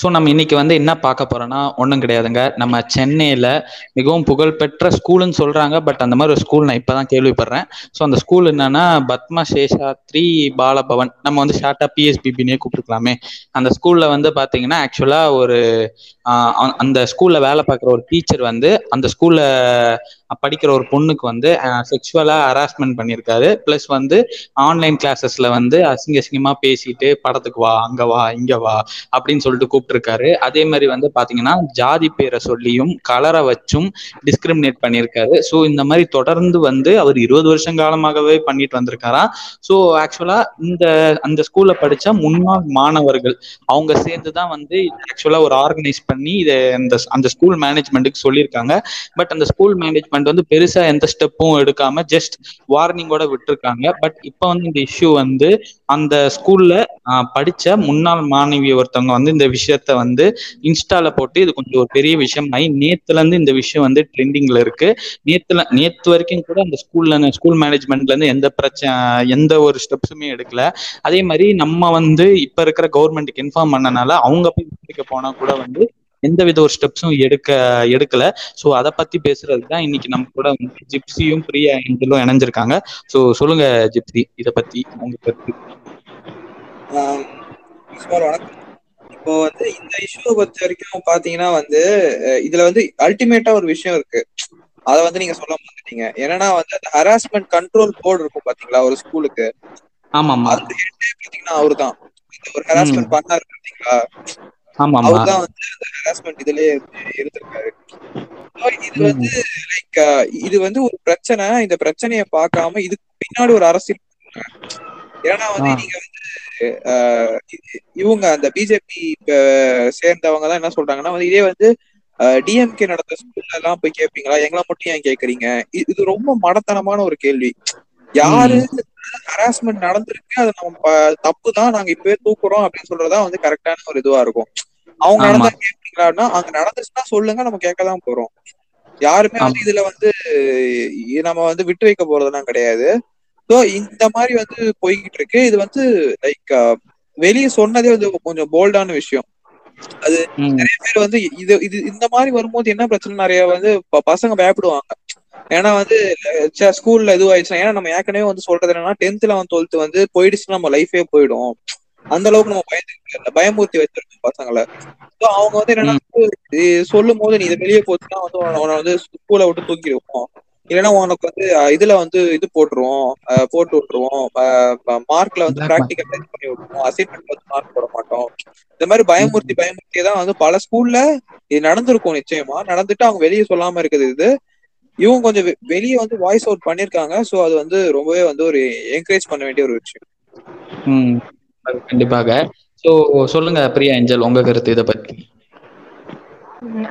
So நம்ம இன்னைக்கு வந்து என்ன பார்க்க போறோம்னா ஒண்ணும் கிடையாதுங்க. நம்ம சென்னையில மிகவும் புகழ்பெற்ற ஸ்கூலுன்னு சொல்றாங்க. பட் அந்த மாதிரி ஒரு ஸ்கூல் நான் இப்பதான் கேள்விப்படுறேன். சோ அந்த ஸ்கூல் என்னன்னா பத்மா சேஷாத்ரி பாலபவன். நம்ம வந்து ஷார்ட்டா பிஎஸ்பிபின்னே கூப்பிட்டுக்கலாமே அந்த ஸ்கூல்ல வந்து பாத்தீங்கன்னா ஆக்சுவலா ஒரு அந்த ஸ்கூல்ல வேலை பார்க்குற ஒரு டீச்சர் வந்து அந்த ஸ்கூல்ல படிக்கிற ஒரு பொண்ணுக்கு வந்து செக்ஷுவலா ஹராஸ்மெண்ட் பண்ணியிருக்காரு பிளஸ் வந்து ஆன்லைன் கிளாஸஸ்ல வந்து அசிங்க அசிங்கமா பேசிட்டு படத்துக்கு வா அங்க வா இங்க வா அப்படின்னு சொல்லிட்டு கூப்பிட்டுருக்காரு. அதே மாதிரி வந்து பாத்தீங்கன்னா ஜாதி பேரை சொல்லியும் கலரை வச்சும் டிஸ்கிரிமினேட் பண்ணியிருக்காரு ஸோ இந்த மாதிரி தொடர்ந்து வந்து அவர் இருபது வருஷம் காலமாகவே பண்ணிட்டு வந்திருக்காரா? ஸோ ஆக்சுவலா இந்த அந்த ஸ்கூல்ல படிச்ச முன்னாள் மாணவர்கள் அவங்க சேர்ந்துதான் வந்து ஆக்சுவலா ஒரு ஆர்கனைஸ் பண்ணி இதை அந்த அந்த ஸ்கூல் மேனேஜ்மெண்ட்டுக்கு சொல்லியிருக்காங்க. பட் அந்த ஸ்கூல் மேனேஜ்மெண்ட் வந்து பெருசா எந்த ஸ்டெப்பும் எடுக்காம ஜஸ்ட் வார்னிங்கோட விட்டுருக்காங்க. பட் இப்போ வந்து இந்த இஷ்யூ வந்து அந்த ஸ்கூல்ல படிச்ச முன்னாள் மாணவி ஒருத்தவங்க வந்து இந்த விஷயத்த வந்து இன்ஸ்டால போட்டு இது கொஞ்சம் ஒரு பெரிய விஷயம். ஆகி நேத்துல இருந்து இந்த விஷயம் வந்து ட்ரெண்டிங்ல இருக்கு. நேத்துல நேத்து வரைக்கும் கூட அந்த ஸ்கூல்ல ஸ்கூல் மேனேஜ்மெண்ட்ல இருந்து எந்த பிரச்சனை எந்த ஒரு ஸ்டெப்ஸுமே எடுக்கல. அதே மாதிரி நம்ம வந்து இப்ப இருக்கிற கவர்மெண்ட்டுக்கு இன்ஃபார்ம் பண்ணனால அவங்க போய் போனா கூட வந்து எந்த வித ஒரு ஸ்டெப்ஸும் எடுக்க எடுக்கல. ஸோ அதை பத்தி பேசுறதுக்கு தான் இன்னைக்கு நம்ம கூட வந்து ஜிப்சியும் பிரியா எங்களும் இணைஞ்சிருக்காங்க. ஸோ சொல்லுங்க ஜிப்சி இதை பத்தி உங்க கருத்து. இப்போ வந்து இந்த இஷ்யூ பொறுத்த வரைக்கும் பாத்தீங்கன்னா வந்து இதுல வந்து அல்டிமேட்டா ஒரு விஷயம் இருக்கு. அத வந்து நீங்க சொல்ல மாட்டீங்க என்னன்னா வந்து அந்த ஹராஸ்மெண்ட் கண்ட்ரோல் போர்டு இருக்கும் பாத்தீங்களா ஒரு ஸ்கூலுக்கு ஆமா பாத்தீங்கன்னா அவருதான். ஒரு ஹராஸ்மெண்ட் பண்ணாரு பாத்தீங்களா? அவர்தான் வந்து அந்த ஹராஸ்மெண்ட் இதுலயே இருந்திருக்காரு இது வந்து லைக் இது வந்து ஒரு பிரச்சனை. இந்த பிரச்சனைய பார்க்காம இதுக்கு பின்னாடி ஒரு அரசியல் ஏன்னா வந்து நீங்க வந்து இவங்க அந்த பிஜேபி சேர்ந்தவங்க தான் என்ன சொல்றாங்கன்னா வந்து இதே வந்து டிஎம்கே நடந்த ஸ்கூல்ல எல்லாம் போய் கேட்பீங்களா எங்களை மட்டும் ஏன் கேக்குறீங்க இது ரொம்ப மடத்தனமான ஒரு கேள்வி. யாரு ஹராஸ்மெண்ட் நடந்திருக்கு? அது நம்ம தப்பு தான் நாங்க இப்பவே தூக்குறோம் அப்படின்னு சொல்றதா வந்து கரெக்டான ஒரு இதுவா இருக்கும். அவங்க நடந்தா கேட்பீங்களான்னா அங்க நடந்துச்சுன்னா சொல்லுங்க நம்ம கேட்கதான் போறோம். யாருமே வந்து இதுல வந்து நம்ம வந்து விட்டு வைக்க போறதெல்லாம் கிடையாது. ஸோ இந்த மாதிரி வந்து போய்கிட்டு இருக்கு. இது வந்து லைக் வெளியே சொன்னதே வந்து கொஞ்சம் போல்டான விஷயம். அது நிறைய பேர் வந்து இது இது இந்த மாதிரி வரும்போது என்ன பிரச்சனை? நிறைய வந்து பசங்க பயப்படுவாங்க. ஏன்னா வந்து ஸ்கூல்ல இதுவாயிடுச்சுன்னா ஏன்னா நம்ம ஏற்கனவே வந்து சொல்றது என்னன்னா டென்த் லெவன்த் டுவெல்த் வந்து போயிடுச்சுன்னா நம்ம லைஃபே போயிடும். அந்த அளவுக்கு நம்ம பயந்து பயமூர்த்தி வச்சிருக்கோம் பசங்களை. அவங்க வந்து என்னன்னா சொல்லும் போது நீ இதை வெளியே போச்சுன்னா வந்து உன வந்து ஸ்கூலை விட்டு தூக்கிடுவோம். இல்லைன்னா உனக்கு வந்து இதுல வந்து இது போட்டுருவோம் போட்டு விட்டுருவோம். மார்க்ல வந்து ப்ராக்டிக்கல் பண்ணி விட்டுருவோம். அசைன்மெண்ட் வந்து மார்க் போட மாட்டோம். இந்த மாதிரி பயமுறுத்தி பயமுறுத்தி தான் வந்து பல ஸ்கூல்ல இது நடந்திருக்கும் நிச்சயமா. நடந்துட்டு அவங்க வெளியே சொல்லாம இருக்குது இது. இவங்க கொஞ்சம் வெளியே வந்து வாய்ஸ் அவுட் பண்ணிருக்காங்க சோ அது வந்து ரொம்பவே வந்து ஒரு என்கரேஜ் பண்ண வேண்டிய ஒரு விஷயம். கண்டிப்பாக. சோ சொல்லுங்க பிரியா ஏஞ்சல் உங்க கருத்து இதை பத்தி.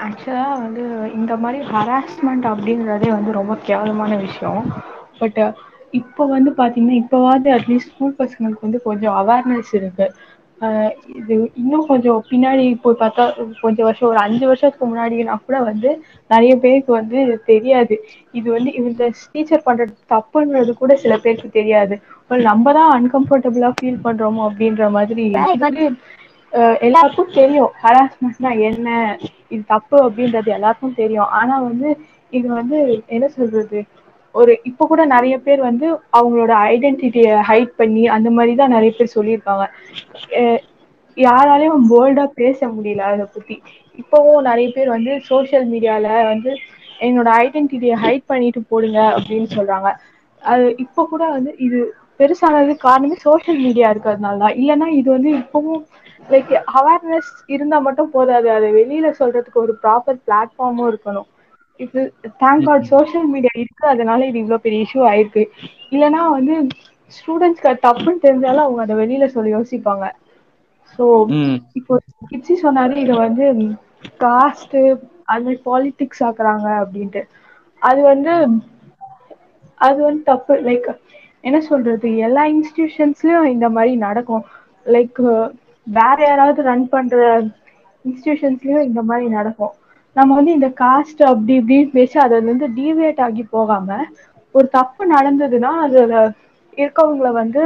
ஆக்சுவலாக வந்து இந்த மாதிரி ஹராஸ்மெண்ட் அப்படின்றதே வந்து ரொம்ப கேவலமான விஷயம். பட் இப்போ வந்து பார்த்தீங்கன்னா இப்போவாது அட்லீஸ்ட் ஸ்கூல் பசங்களுக்கு வந்து கொஞ்சம் அவேர்னஸ் இருக்கு. இது இன்னும் கொஞ்சம் பின்னாடி இப்போ பார்த்தா கொஞ்சம் வருஷம் ஒரு அஞ்சு வருஷத்துக்கு முன்னாடினா கூட வந்து நிறைய பேருக்கு வந்து தெரியாது. இது வந்து இந்த டீச்சர் பண்றது தப்புன்றது கூட சில பேருக்கு தெரியாது. நம்ம தான் அன்கம்ஃபர்டபுளா ஃபீல் பண்றோமோ அப்படின்ற மாதிரி எல்லாருக்கும் தெரியும். ஹராஸ்மெண்ட்னா என்ன? இது தப்பு அப்படின்றது எல்லாருக்கும் தெரியும். ஆனா வந்து இது வந்து என்ன சொல்றது? ஒரு இப்ப கூட நிறைய பேர் வந்து அவங்களோட ஐடென்டிட்டிய ஹைட் பண்ணி அந்த மாதிரிதான் நிறைய பேர் சொல்லியிருக்காங்க. யாராலையும் போல்டா பேச முடியல அத பத்தி. இப்பவும் நிறைய பேர் வந்து சோசியல் மீடியால வந்து என்னோட ஐடென்டிட்டிய ஹைட் பண்ணிட்டு போடுங்க அப்படின்னு சொல்றாங்க. அது இப்ப கூட வந்து இது பெருசானது காரணமே சோசியல் மீடியா இருக்கிறதுனால தான். இல்லைன்னா இது வந்து இப்பவும் லைக் அவேர்னஸ் இருந்தா மட்டும் போதாது. அதை வெளியில சொல்றதுக்கு ஒரு ப்ராப்பர் பிளாட்ஃபார்மும் இருக்கணும். இது தேங்க் காட் சோசியல் மீடியா இருக்கு அதனால இது இவ்வளவு பெரிய இஷ்யூ ஆயிருக்கு. இல்லைன்னா வந்து ஸ்டூடெண்ட்ஸ்க்கு தப்புன்னு தெரிஞ்சாலும் அவங்க அதை வெளியில சொல்லி யோசிப்பாங்க. ஸோ இப்போ கிச்சி சொன்னாரு இதை வந்து காஸ்ட் அது மாதிரி பாலிட்டிக்ஸ் ஆக்குறாங்க அப்படின்ட்டு. அது வந்து அது வந்து தப்பு. லைக் என்ன சொல்றது எல்லா இன்ஸ்டிடியூஷன்ஸ்லயும் இந்த மாதிரி நடக்கும். லைக் வேற யாராவது ரன் பண்ற இன்ஸ்டிடியூஷன்ஸ்லயும் இந்த மாதிரி நடக்கும். நம்ம வந்து இந்த காஸ்ட் அப்படி இப்படின்னு பேசி அதுல இருந்து டிவியேட் ஆகி போகாம ஒரு தப்பு நடந்ததுன்னா அதுல இருக்கவங்களை வந்து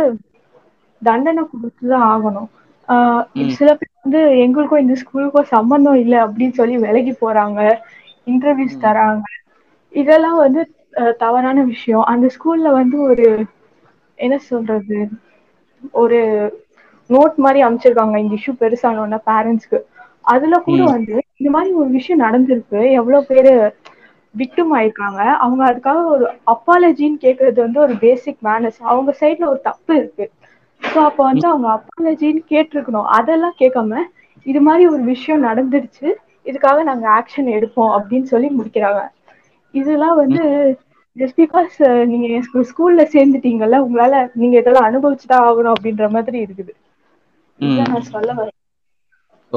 தண்டனை கொடுத்துதான் ஆகணும். ஆஹ் சில பேர் வந்து எங்களுக்கு இந்த ஸ்கூலுக்கு சம்பந்தம் இல்ல அப்டின்னு சொல்லி வெலகி போறாங்க இன்டர்வியூஸ் தராங்க. இதெல்லா வந்து தவறான விஷயோ அந்த ஸ்கூல்ல வந்து ஒரு என்ன சொல்றது? ஒரு நோட் மாரி அனுப்ச்சிருக்காங்க இந்த இஷ்யூ பெருசானோன பேரண்ட்ஸ்க்கு அதுல கூட வந்து இந்த மாரி ஒரு விஷயோ நடந்திருக்கு. எவ்ளோ பேரு விக்டிம் ஆயிருக்காங்க. அவங்க அதுக்காக ஒரு அப்பாலஜின்னு கேக்குறது வந்து ஒரு பேசிக் மேனஸ் அவங்க சைட்ல ஒரு தப்பு இருக்கு. சோ அப்ப வந்து அவங்க அப்பாலஜின்னு கேட்ருக்கணு அதெல்லா கேக்காம இது மாரி ஒரு விஷயோ நடந்துருச்சு. இதுக்காக நாங்க ஆக்ஷன் எடுப்போ அப்டின்னு சொல்லி முடிக்கிறாங்க. இதெல்லா வந்து ஜஸ்ட் பிகாஸ் நீங்க ஸ்கூல்ல சேந்துட்டீங்கல்ல உங்களால நீங்க இதெல்லா அனுபவிச்சுதா ஆகணு அப்டின்ற மாதிரி இருக்குது. இதுதா ம் நா சொல்ல வரே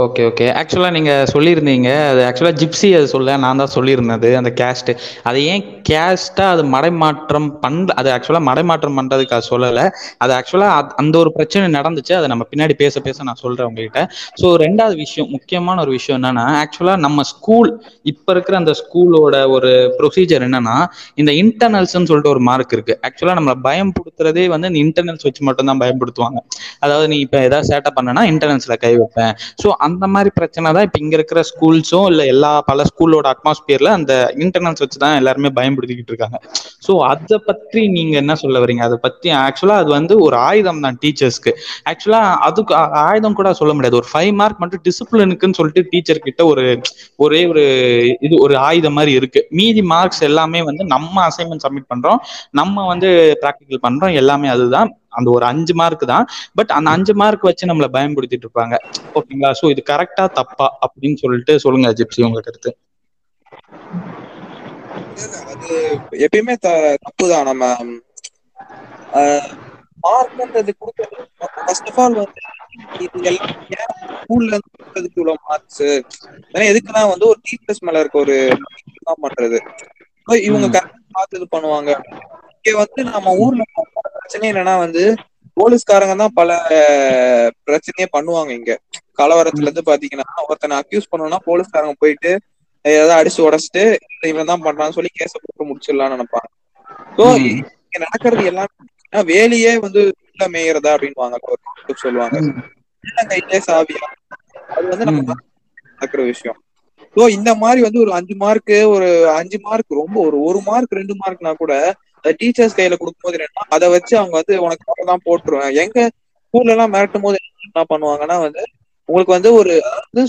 ஓகே ஓகே ஆக்சுவலாக நீங்கள் சொல்லியிருந்தீங்க. அது ஆக்சுவலாக ஜிப்சி அது சொல்ல நான் தான் சொல்லியிருந்தது அந்த கேஸ்ட்டு அது ஏன் கேஸ்ட்டாக அது மடைமாற்றம் பண் அது ஆக்சுவலாக மடைமாற்றம் பண்ணுறதுக்கு அது சொல்லலை. அது ஆக்சுவலா அந்த ஒரு பிரச்சனை நடந்துச்சு அதை நம்ம பின்னாடி பேச பேச நான் சொல்கிறேன் உங்ககிட்ட. ஸோ ரெண்டாவது விஷயம் முக்கியமான ஒரு விஷயம் என்னன்னா ஆக்சுவலாக நம்ம ஸ்கூல் இப்போ இருக்கிற அந்த ஸ்கூலோட ஒரு ப்ரொசீஜர் என்னன்னா இந்த இன்டர்னல்ஸ்ன்னு சொல்லிட்டு ஒரு மார்க் இருக்குது ஆக்சுவலாக நம்மளை பயம்படுத்துறதே வந்து இந்த இன்டர்னல்ஸ் வச்சு மட்டும்தான் பயன்படுத்துவாங்க அதாவது நீ இப்போ ஏதாவது சேட்டை பண்ணனா இன்டர்னல்ஸில் கை வைப்பேன். ஸோ அந்த மாதிரி பிரச்சனை தான் இப்போ இங்கே இருக்கிற ஸ்கூல்ஸும் இல்லை எல்லா பல ஸ்கூலோட அட்மாஸ்பியரில் அந்த இன்டர்னல்ஸ் வச்சு தான் எல்லாருமே பயன்படுத்திக்கிட்டு இருக்காங்க. ஸோ அதை பற்றி நீங்கள் என்ன சொல்ல வரீங்க அதை பற்றி ஆக்சுவலாக அது வந்து ஒரு ஆயுதம் தான் டீச்சர்ஸ்க்கு ஆக்சுவலாக அதுக்கு ஆயுதம் கூட சொல்ல முடியாது. ஒரு ஃபைவ் மார்க் மட்டும் டிசிப்ளினுக்குன்னு சொல்லிட்டு டீச்சர் கிட்ட ஒரு ஒரே ஒரு இது ஒரு ஆயுதம் மாதிரி இருக்கு. மீதி மார்க்ஸ் எல்லாமே வந்து நம்ம அசைன்மெண்ட் சப்மிட் பண்ணுறோம் நம்ம வந்து ப்ராக்டிக்கல் பண்ணுறோம் எல்லாமே அதுதான். அந்த ஒரு அஞ்சு மார்க் தா பட் அந்த அஞ்சு மார்க் வச்சு நம்மள பயன்படுத்திட்டு இருப்பாங்க. ஓகேங்களா சோ இது கரெக்டா தப்பா அப்டின்னு சொல்லிட்டு சொல்லுங்க ஜிப்சி உங்க கருத்து. அது எப்பயுமே த தப்புதா நம்ம மார்க்ன்றது குடுக்கறது ஃபர்ஸ்ட் ஆஃப் ஆல் வந்து இது எல்லா ஏ ஸ்கூல்ல இருந்து குடுக்குறதுக்கு இவ்ளோ மார்க்ஸு ஏன்னா எதுக்குன்னா வந்து ஒரு டீச்சர்ஸ் மேல இருக்க ஒரு பண்றது. இவங்க கரெக்டா பாத்து இது பண்ணுவாங்க. இங்க வந்து நம்ம ஊர்ல பிரச்சன என்னன்னா வந்து போலீஸ்காரங்க தா பல பிரச்சனையே பண்ணுவாங்க இங்க. கலவரத்துல இருந்து பாத்தீங்கன்னா ஒருத்தன அக்யூஸ் பண்ணனுனா போலீஸ்காரங்க போயிட்டு ஏதாவது அடிச்சு ஒடச்சிட்டு இவன் தா பண்ணான்னு சொல்லி கேஸ குடுத்து முடிச்சிடலான்னு நெனப்பாங்க. சோ ம். இங்க நடக்கறது எல்லாமே வேலையே வந்து உள்ள மேயறதா அப்டின்னுவாங்க சொல்லுவாங்க. உள்ளங்கைக்கே சாபியா அது வந்து நம்ம நடக்குற விஷயோ சோ இந்த மாரி வந்து ஒரு அஞ்சு மார்க்கு ஒரு அஞ்சு மார்க் ரொம்ப ஒரு ஒரு மார்க் ரெண்டு மார்க்னா கூட டீச்சர்ஸ் கையில குடுக்கும் போது என்னன்னா அத வச்சு அவங்க வந்து உனக்கு அவ்ளோதா போட்டுருவே எங்க ஸ்கூல்ல எல்லா மெரட்டும் போது என்ன பண்ணுவாங்கன்னா வந்து உங்களுக்கு வந்து ஒரு அதாவது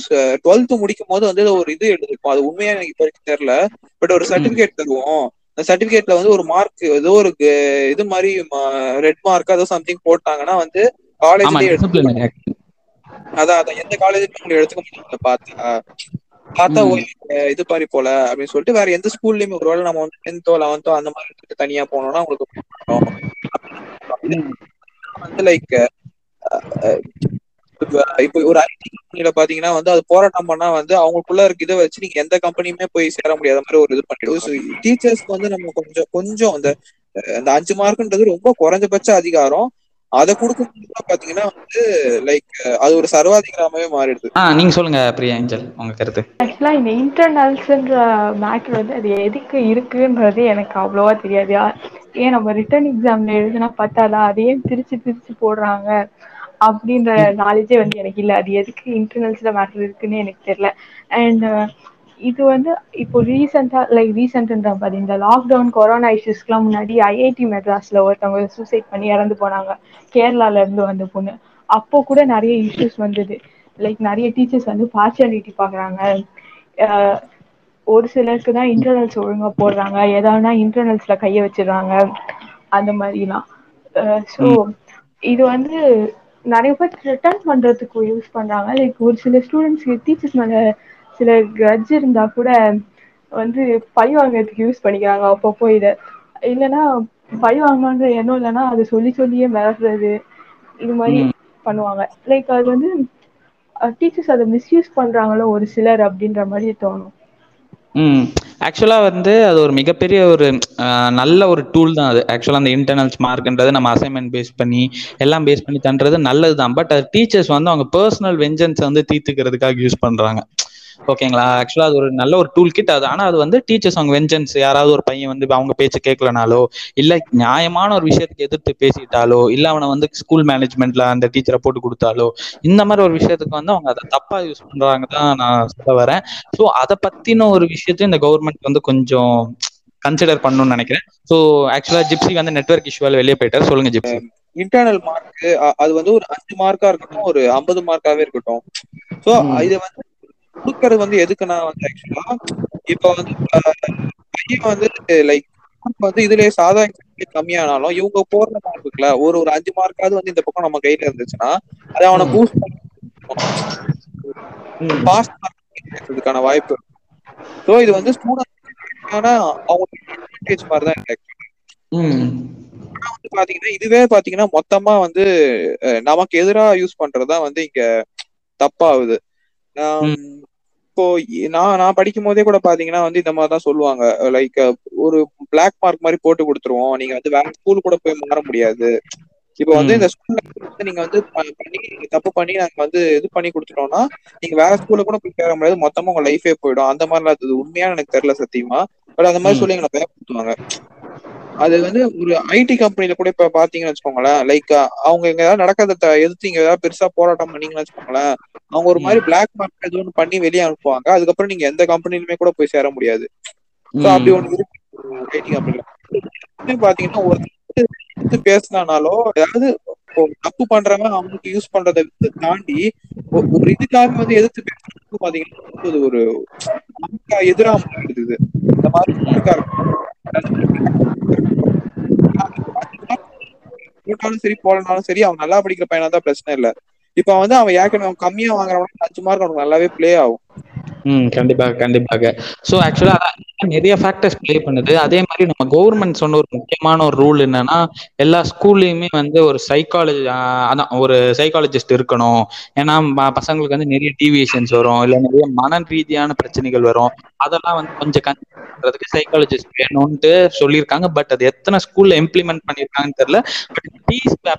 டுவெல்த் முடிக்கும் போது வந்து ஒரு இது எழுதிருப்போ அது உண்மையா எனக்கு இப்ப வரைக்கு தெர்ல பட் ஒரு சர்டிபிகேட் தருவோ அந்த சர்டிபிகேட்ல வந்து ஒரு மார்க் ஏதோ ஒரு இது மாரி ரெட் மார்க் ஏதோ சம்திங் போட்டாங்கன்னா வந்து காலேஜ்லயே எடுத்துக்க டிசிப்ளினரி மாட்டாங்க ஆக்ட் அதா அதா எந்த உங்கள எடுத்துக்க மாட்டாங்க பாத்தா ஓ இது மாரி போல அப்டின்னு சொல்லிட்டு வேற எந்த ஸ்கூல்லயுமே ஒரு வேல நம்ம வந்து டென்த்தோ லெவன்த்தோ அந்த மாரி தனியா போனோனா உங்களுக்கு வந்து லைக் இப்ப ஒரு ஐ டி கம்பெனில பாத்தீங்கன்னா வந்து அது போராட்டம் பண்ணா வந்து அவங்களுக்குள்ள இருக்க இத வச்சு நீங்க எந்த கம்பெனியுமே போய் சேர முடியாத. மாரி ஒரு இது பண்ணிடு டீச்சர்ஸ்க்கு வந்து நம்ம கொஞ்சோ கொஞ்சோ அந்த அந்த அஞ்சு மார்க்ன்றது ரொம்ப கொறஞ்சபட்ச அதிகாரோ அத குடுக்கும் பாத்தீங்கன்னா வந்து லைக் அது ஒரு சர்வாதிகாரமாவே மாறிடுது. ஆ நீங்க சொல்லுங்க பிரியா ஏஞ்சல் உங்க கருத்து. ஆக்சுவலா இந்த இன்டர்னல்ஸ்ன்ற மேட்ரு வந்து அது எதுக்கு இருக்குன்றது எனக்கு அவ்ளோவா தெரியாது. ஏ நம்ம ரிட்டன் எக்ஸாம்ல எழுதுனா பத்தாதா? அத ஏ பிரிச்சு பிரிச்சு போடுறாங்க. அப்டின்ற ம் நாலேஜே வந்து எனக்கு இல்ல. அது எதுக்கு இன்டர்னல்ஸ்ல மேட்டர் இருக்குன்னு எனக்கு தெர்ல அண்ட் இது வந்து இப்போ ரீசெண்டா லைக் ரீசென்ட்ன்ற பாரு இந்த லாக்டவுன் கொரோனா இஷ்யூஸ்க்குலா முன்னாடி ஐ ஐ டி மெட்ராஸ்ல ஒருத்தவங்க சூசைட் பண்ணி எறந்து போனாங்க. கேரளால இருந்து வந்த பொண்ணு. அப்போ கூட நெறைய இஷ்யூஸ் வந்தது. லைக் நெறைய டீச்சர்ஸ் வந்து பார்சியாலிட்டி பாக்குறாங்க. ஒரு சிலருக்கு தா இன்டர்னல்ஸ் ஒழுங்கா போடுறாங்க. எதானா இன்டர்னல்ஸ்ல கைய வச்சறாங்க அந்த மாரிலா அ சோ ம். இது வந்து நெறைய பேர் ரிட்டன் பண்றதுக்கு யூஸ் பண்றாங்க. லைக் ஒரு சில ஸ்டூடெண்ட்ஸ் டீச்சர்ஸ் மேல சில கிரட்ஜ் இருந்தா கூட வந்து பழி வாங்கறதுக்கு யூஸ் பண்ணிக்கிறாங்க அப்பப்போ இத. இல்லன்னா பழி வாங்கணுன்ற எண்ணோ இல்லன்னா அத சொல்லி சொல்லியே மெரட்டுறது இது மாரி ம். பண்ணுவாங்க. லைக் அது வந்து டீச்சர்ஸ் அத மிஸ்யூஸ் பண்றாங்களோ ஒரு சிலர் அப்டின்ற மாரி தோணு ம். ஆக்சுவலா வந்து அது ஒரு மிகப்பெரிய ஒரு நல்ல ஒரு டூல் தா அது. ஆக்சுவலா அந்த இன்டர்னல்ஸ் மார்க்ன்றது நம்ம அசைன்மெண்ட் பேஸ் பண்ணி எல்லா பேஸ் பண்ணி பண்றது நல்லதுதா பட் அது டீச்சர்ஸ் வந்து அவங்க பெர்சனல் வெஞ்சன்ஸ வந்து தீத்துக்கிறதுக்காக யூஸ் பண்றாங்க. ஓகேங்களா? ஆக்சுவலா அது ஒரு நல்ல ஒரு டூல் கிட் அது. ஆனா அது வந்து டீச்சர்ஸ் அவங்க வெஞ்சன்ஸ் யாராவது ஒரு பையன் வந்து அவங்க பேச்சு கேட்கலனாலோ இல்ல நியாயமான ஒரு விஷயத்துக்கு எதிர்த்து பேசிட்டாலோ இல்ல அவனை வந்து ஸ்கூல் மேனேஜ்மெண்ட்ல அந்த டீச்சரை போட்டு கொடுத்தாலோ இந்த மாதிரி ஒரு விஷயத்துக்கு வந்து அவங்க அதை தப்பா யூஸ் பண்றாங்க தான் நான் சொல்ல வரேன். ஸோ அதை பத்தின ஒரு விஷயத்தையும் இந்த கவர்மெண்ட் வந்து கொஞ்சம் கன்சிடர் பண்ணணும்னு நினைக்கிறேன். ஸோ ஆக்சுவலா ஜிப்சி வந்து நெட்ஒர்க் இஷ்யூவால வெளியே போயிட்டார். சொல்லுங்க ஜிப்சி இன்டர்னல் மார்க் அது வந்து ஒரு அஞ்சு மார்க்கா இருக்கட்டும் ஒரு ஐம்பது மார்க்காவே இருக்கட்டும். சோ இது வந்து கொடுக்கறது வந்து எதுக்குன்னா வந்து ஆக்சுவலா இப்ப வந்து பையன் வந்து லைக் வந்து இதுலயே சாதா கம்மியானாலும் இவங்க போடுற மார்க் இருக்குல்ல ஒரு ஒரு அஞ்சு மார்க்காவது வந்து இந்த பக்கம் நம்ம கையில இருந்துச்சுன்னா அது அவனை பூஸ்ட் பாஸ் மார்க் வாய்ப்பு ஸோ இது வந்து ஸ்டூடெண்ட் அவங்க மாதிரி தான் இருக்கு வந்து பாத்தீங்கன்னா இதுவே பாத்தீங்கன்னா மொத்தமா வந்து நமக்கு எதிராக யூஸ் பண்றதுதான் வந்து இங்க தப்பாகுது. இப்போ நான் நான் படிக்கும் போதே கூட பாத்தீங்கன்னா வந்து இந்த மாதிரி தான் சொல்லுவாங்க. லைக் ஒரு பிளாக் மார்க் மாதிரி போட்டு கொடுத்துருவோம். நீங்க வந்து வேற ஸ்கூல் கூட போய் மாற முடியாது. இப்போ வந்து இந்த ஸ்கூல்ல வந்து நீங்க வந்து பண்ணி தப்பு பண்ணி நாங்க வந்து இது பண்ணி கொடுத்துட்டோம்னா நீங்க வேற ஸ்கூல்ல கூட போய் சேர முடியாது. மொத்தமா உங்க லைஃபே போயிடும். அந்த மாதிரிலாம் அது உண்மையான எனக்கு தெரியல சத்தியமா. பட் அந்த மாதிரி சொல்லி எங்களை பயப்படுத்துவாங்க அது வந்து ஒரு ஐடி கம்பெனில கூட இப்ப பாத்தீங்கன்னு வச்சுக்கோங்களேன் லைக் அவங்க எங்க ஏதாவது நடக்கிறத எதிர்த்து இங்க ஏதாவது பெருசா போராட்டம் பண்ணீங்கன்னு வச்சுக்கோங்களேன் அவங்க ஒரு மாதிரி பிளாக் மார்க் எது ஒன்று பண்ணி வெளியே அனுப்புவாங்க. அதுக்கப்புறம் நீங்க எந்த கம்பெனிலுமே கூட போய் சேர முடியாது. அப்படி இருக்கு. ஐடி கம்பெனில பாத்தீங்கன்னா ஒரு பேசினானாலோ ஏதாவது தப்பு பண்றவன் அவங்களுக்கு யூஸ் பண்றதை தாண்டி ஒரு இதுக்காக வந்து எதிர்த்து பேசுறதுக்கு பாத்தீங்கன்னா ஒரு எதிராக மாறிடுது இந்த மாதிரி போட்டாலும் சரி போலனாலும் சரி அவன் நல்லா படிக்கிற பையனா தான் பிரச்சனை இல்ல. இப்ப வந்து அவன் ஏற்கனவே கம்மியா வாங்குறவன அஞ்சு மார்க் அவனுக்கு நல்லாவே பிளே ஆகும். ம் கண்டிப்பாக கண்டிப்பாக. ஸோ ஆக்சுவலாக நிறைய ஃபேக்டர்ஸ் ப்ளே பண்ணுது. அதே மாதிரி நம்ம கவர்மெண்ட் சொன்ன ஒரு முக்கியமான ஒரு ரூல் என்னன்னா எல்லா ஸ்கூல்லையுமே வந்து ஒரு சைக்காலஜி அதான் ஒரு சைக்காலஜிஸ்ட் இருக்கணும். ஏன்னா பசங்களுக்கு வந்து நிறைய டிவியேஷன்ஸ் வரும். இல்லை நிறைய மன ரீதியான பிரச்சனைகள் வரும். அதெல்லாம் வந்து கொஞ்சம் பண்றதுக்கு சைக்காலஜிஸ்ட் வேணும்ட்டு சொல்லியிருக்காங்க. பட் அது எத்தனை ஸ்கூல்ல இம்ப்ளிமெண்ட் பண்ணியிருக்காங்கன்னு தெரியல. பட்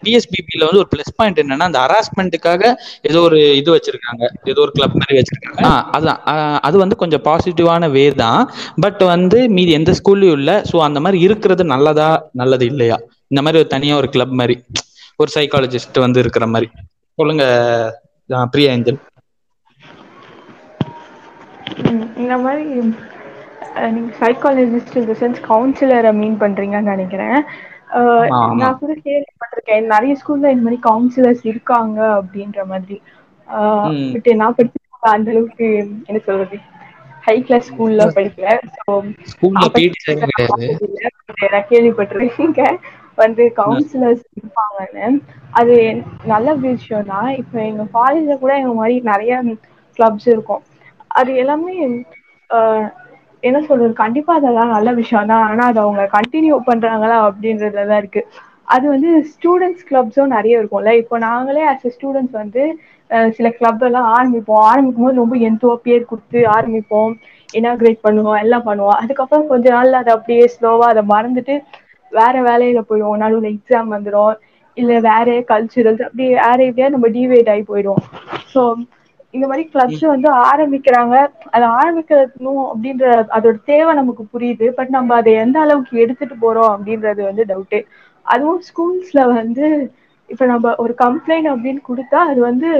பிஎஸ்பிபில வந்து ஒரு பிளஸ் பாயிண்ட் என்னன்னா அந்த ஹராஸ்மெண்ட்டுக்காக ஏதோ ஒரு இது வச்சிருக்காங்க. ஏதோ ஒரு கிளப் மாதிரி வச்சிருக்காங்க. அதுதான் அது வந்து கொஞ்சம் பாசிட்டிவான வே தான். பட் வந்து மீதி எந்த ஸ்கூல்லையும் இல்லை. ஸோ அந்த மாதிரி இருக்கிறது நல்லதா நல்லது இல்லையா? இந்த மாதிரி ஒரு தனியா ஒரு கிளப் மாதிரி. ஒரு சைக்காலஜிஸ்ட் வந்து இருக்கிற மாதிரி. சொல்லுங்க பிரியா ஏஞ்சல். இந்த மாதிரி நீங்க சைக்காலஜிஸ்ட் இந்த சென்ஸ் கவுன்சிலரை மீன் பண்றீங்கன்னு நினைக்கிறேன். நான் கூட கேள்விப்பட்டிருக்கேன். நிறைய ஸ்கூல்ல இந்த மாதிரி கவுன்சிலர்ஸ் இருக்காங்க அப்படின்ற மாதிரி. நான் படிச்ச அந்த அளவுக்கு என்ன சொல்றது? ஹை கிளாஸ் ஸ்கூல்ல படிக்கல. ஸோ நான் கேள்விப்பட்டிருக்கேன். வந்து கவுன்சிலர்ஸ் இருப்பாங்கன்னு. அது நல்ல விஷயம் தான். இப்போ எங்க காலேஜ்ல கூட எங்க மாதிரி நிறைய கிளப்ஸ் இருக்கும். அது எல்லாமே என்ன சொல்றது? கண்டிப்பா அதெல்லாம் நல்ல விஷயம் தான். ஆனா அதை அவங்க கண்டினியூ பண்றாங்களா அப்படின்றதுலதான் இருக்கு. அது வந்து ஸ்டூடெண்ட்ஸ் கிளப்ஸும் நிறைய இருக்கும்ல. இப்போ நாங்களே அஸ் அ ஸ்டூடெண்ட்ஸ் வந்து சில கிளப் எல்லாம் ஆரம்பிப்போம். ஆரம்பிக்கும் போது ரொம்ப எந்தோ பேர் கொடுத்து ஆரம்பிப்போம். இனாகிரேட் பண்ணுவோம் எல்லாம் பண்ணுவோம். அதுக்கப்புறம் கொஞ்ச நாள்ல அதை அப்படியே ஸ்லோவா அதை மறந்துட்டு வேற வேலையில போயிடும் நடுவில் எக்ஸாம் வந்துடும் இல்ல வேற கல்ச்சுரல்ஸ் அப்படி வேற எப்படியா நம்ம டிவைட் ஆகி போயிடும் ஸோ இந்த மாதிரி கிளப்ஸ் வந்து ஆரம்பிக்கிறாங்க. அதை ஆரம்பிக்கணும் அப்படின்ற அதோட தேவை நமக்கு புரியுது. பட் நம்ம அதை எந்த அளவுக்கு எடுத்துட்டு போறோம் அப்படின்றது வந்து டவுட்டு அதுவும் ஸ்கூல்ஸ்ல வந்து இப்ப நம்ம ஒரு கம்ப்ளைண்ட் அப்படின்னு கொடுத்தா அது வந்து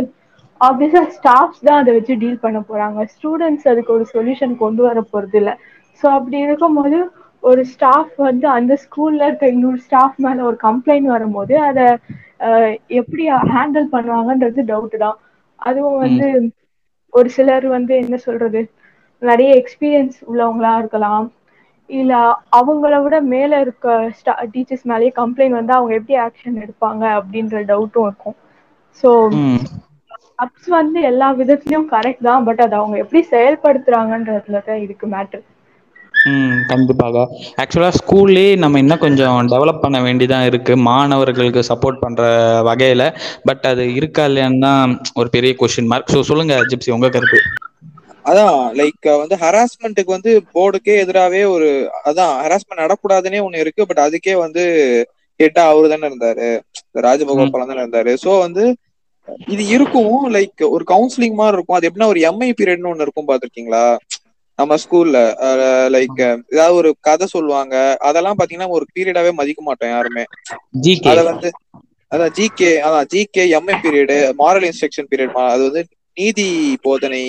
ஆப்வியஸா ஸ்டாஃப்ஸ் தான் அதை வச்சு டீல் பண்ண போறாங்க. ஸ்டூடெண்ட்ஸ் அதுக்கு ஒரு சொல்யூஷன் கொண்டு வர போறது இல்ல. ஸோ அப்படி இருக்கும் போது ஒரு ஸ்டாஃப் வந்து அந்த ஸ்கூல்ல இருக்க இன்னொரு ஸ்டாஃப் மேல ஒரு கம்ப்ளைண்ட் வரும்போது அதை எப்படி ஹேண்டில் பண்ணுவாங்கன்றது டவுட் தான். அதுவும் வந்து ஒரு சிலர் வந்து என்ன சொல்றது? நிறைய எக்ஸ்பீரியன்ஸ் உள்ளவங்களா இருக்கலாம். இல்ல அவங்கள விட மேல இருக்க டீச்சர்ஸ் மேலேயே கம்ப்ளைண்ட் வந்து அவங்க எப்படி ஆக்ஷன் எடுப்பாங்க அப்படின்ற டவுட்டும் இருக்கும். ஸோ அப்ஸ் வந்து எல்லா விதத்திலயும் கரெக்ட் தான் பட் அதை அவங்க எப்படி செயல்படுத்துறாங்கன்றதுலதான் இதுக்கு மேட்ரு ம் கண்டிப்பாக. ஆக்சுவலா ஸ்கூல்லே நம்ம இன்னும் கொஞ்சம் டெவலப் பண்ண வேண்டியதான் இருக்கு. மாணவர்களுக்கு சப்போர்ட் பண்ற வகையில பட் அது இருக்கா இல்லையான்னு தான் ஒரு பெரிய கொஸ்டின் மார்க் ஸோ சொல்லுங்க ஜிப்சி உங்க கருத்து. அதான் லைக் வந்து ஹராஸ்மெண்ட்டுக்கு வந்து போர்டுக்கே எதிராகவே ஒரு அதான் ஹராஸ்மெண்ட் நடக்கூடாதுன்னே ஒண்ணு இருக்கு பட் அதுக்கே வந்து ஹெட்டா அவரு தானே இருந்தாரு. ராஜகோபாலம் தானே இருந்தாரு. சோ வந்து இது இருக்கும். லைக் ஒரு கவுன்சிலிங் மாதிரி இருக்கும். அது எப்படின்னா ஒரு எம்ஐ பீரியட்னு ஒண்ணு இருக்கும் பாத்திருக்கீங்களா நம்ம ஸ்கூல்ல லைக் ஏதாவது ஒரு கதை சொல்லுவாங்க. அதெல்லாம் பாத்தீங்கன்னா ஒரு பீரியடாவே மதிக்க மாட்டோம் யாருமே. அத வந்து அதான் ஜிகே அதான் GK MA period moral instruction period அது வந்து நீதி போதனை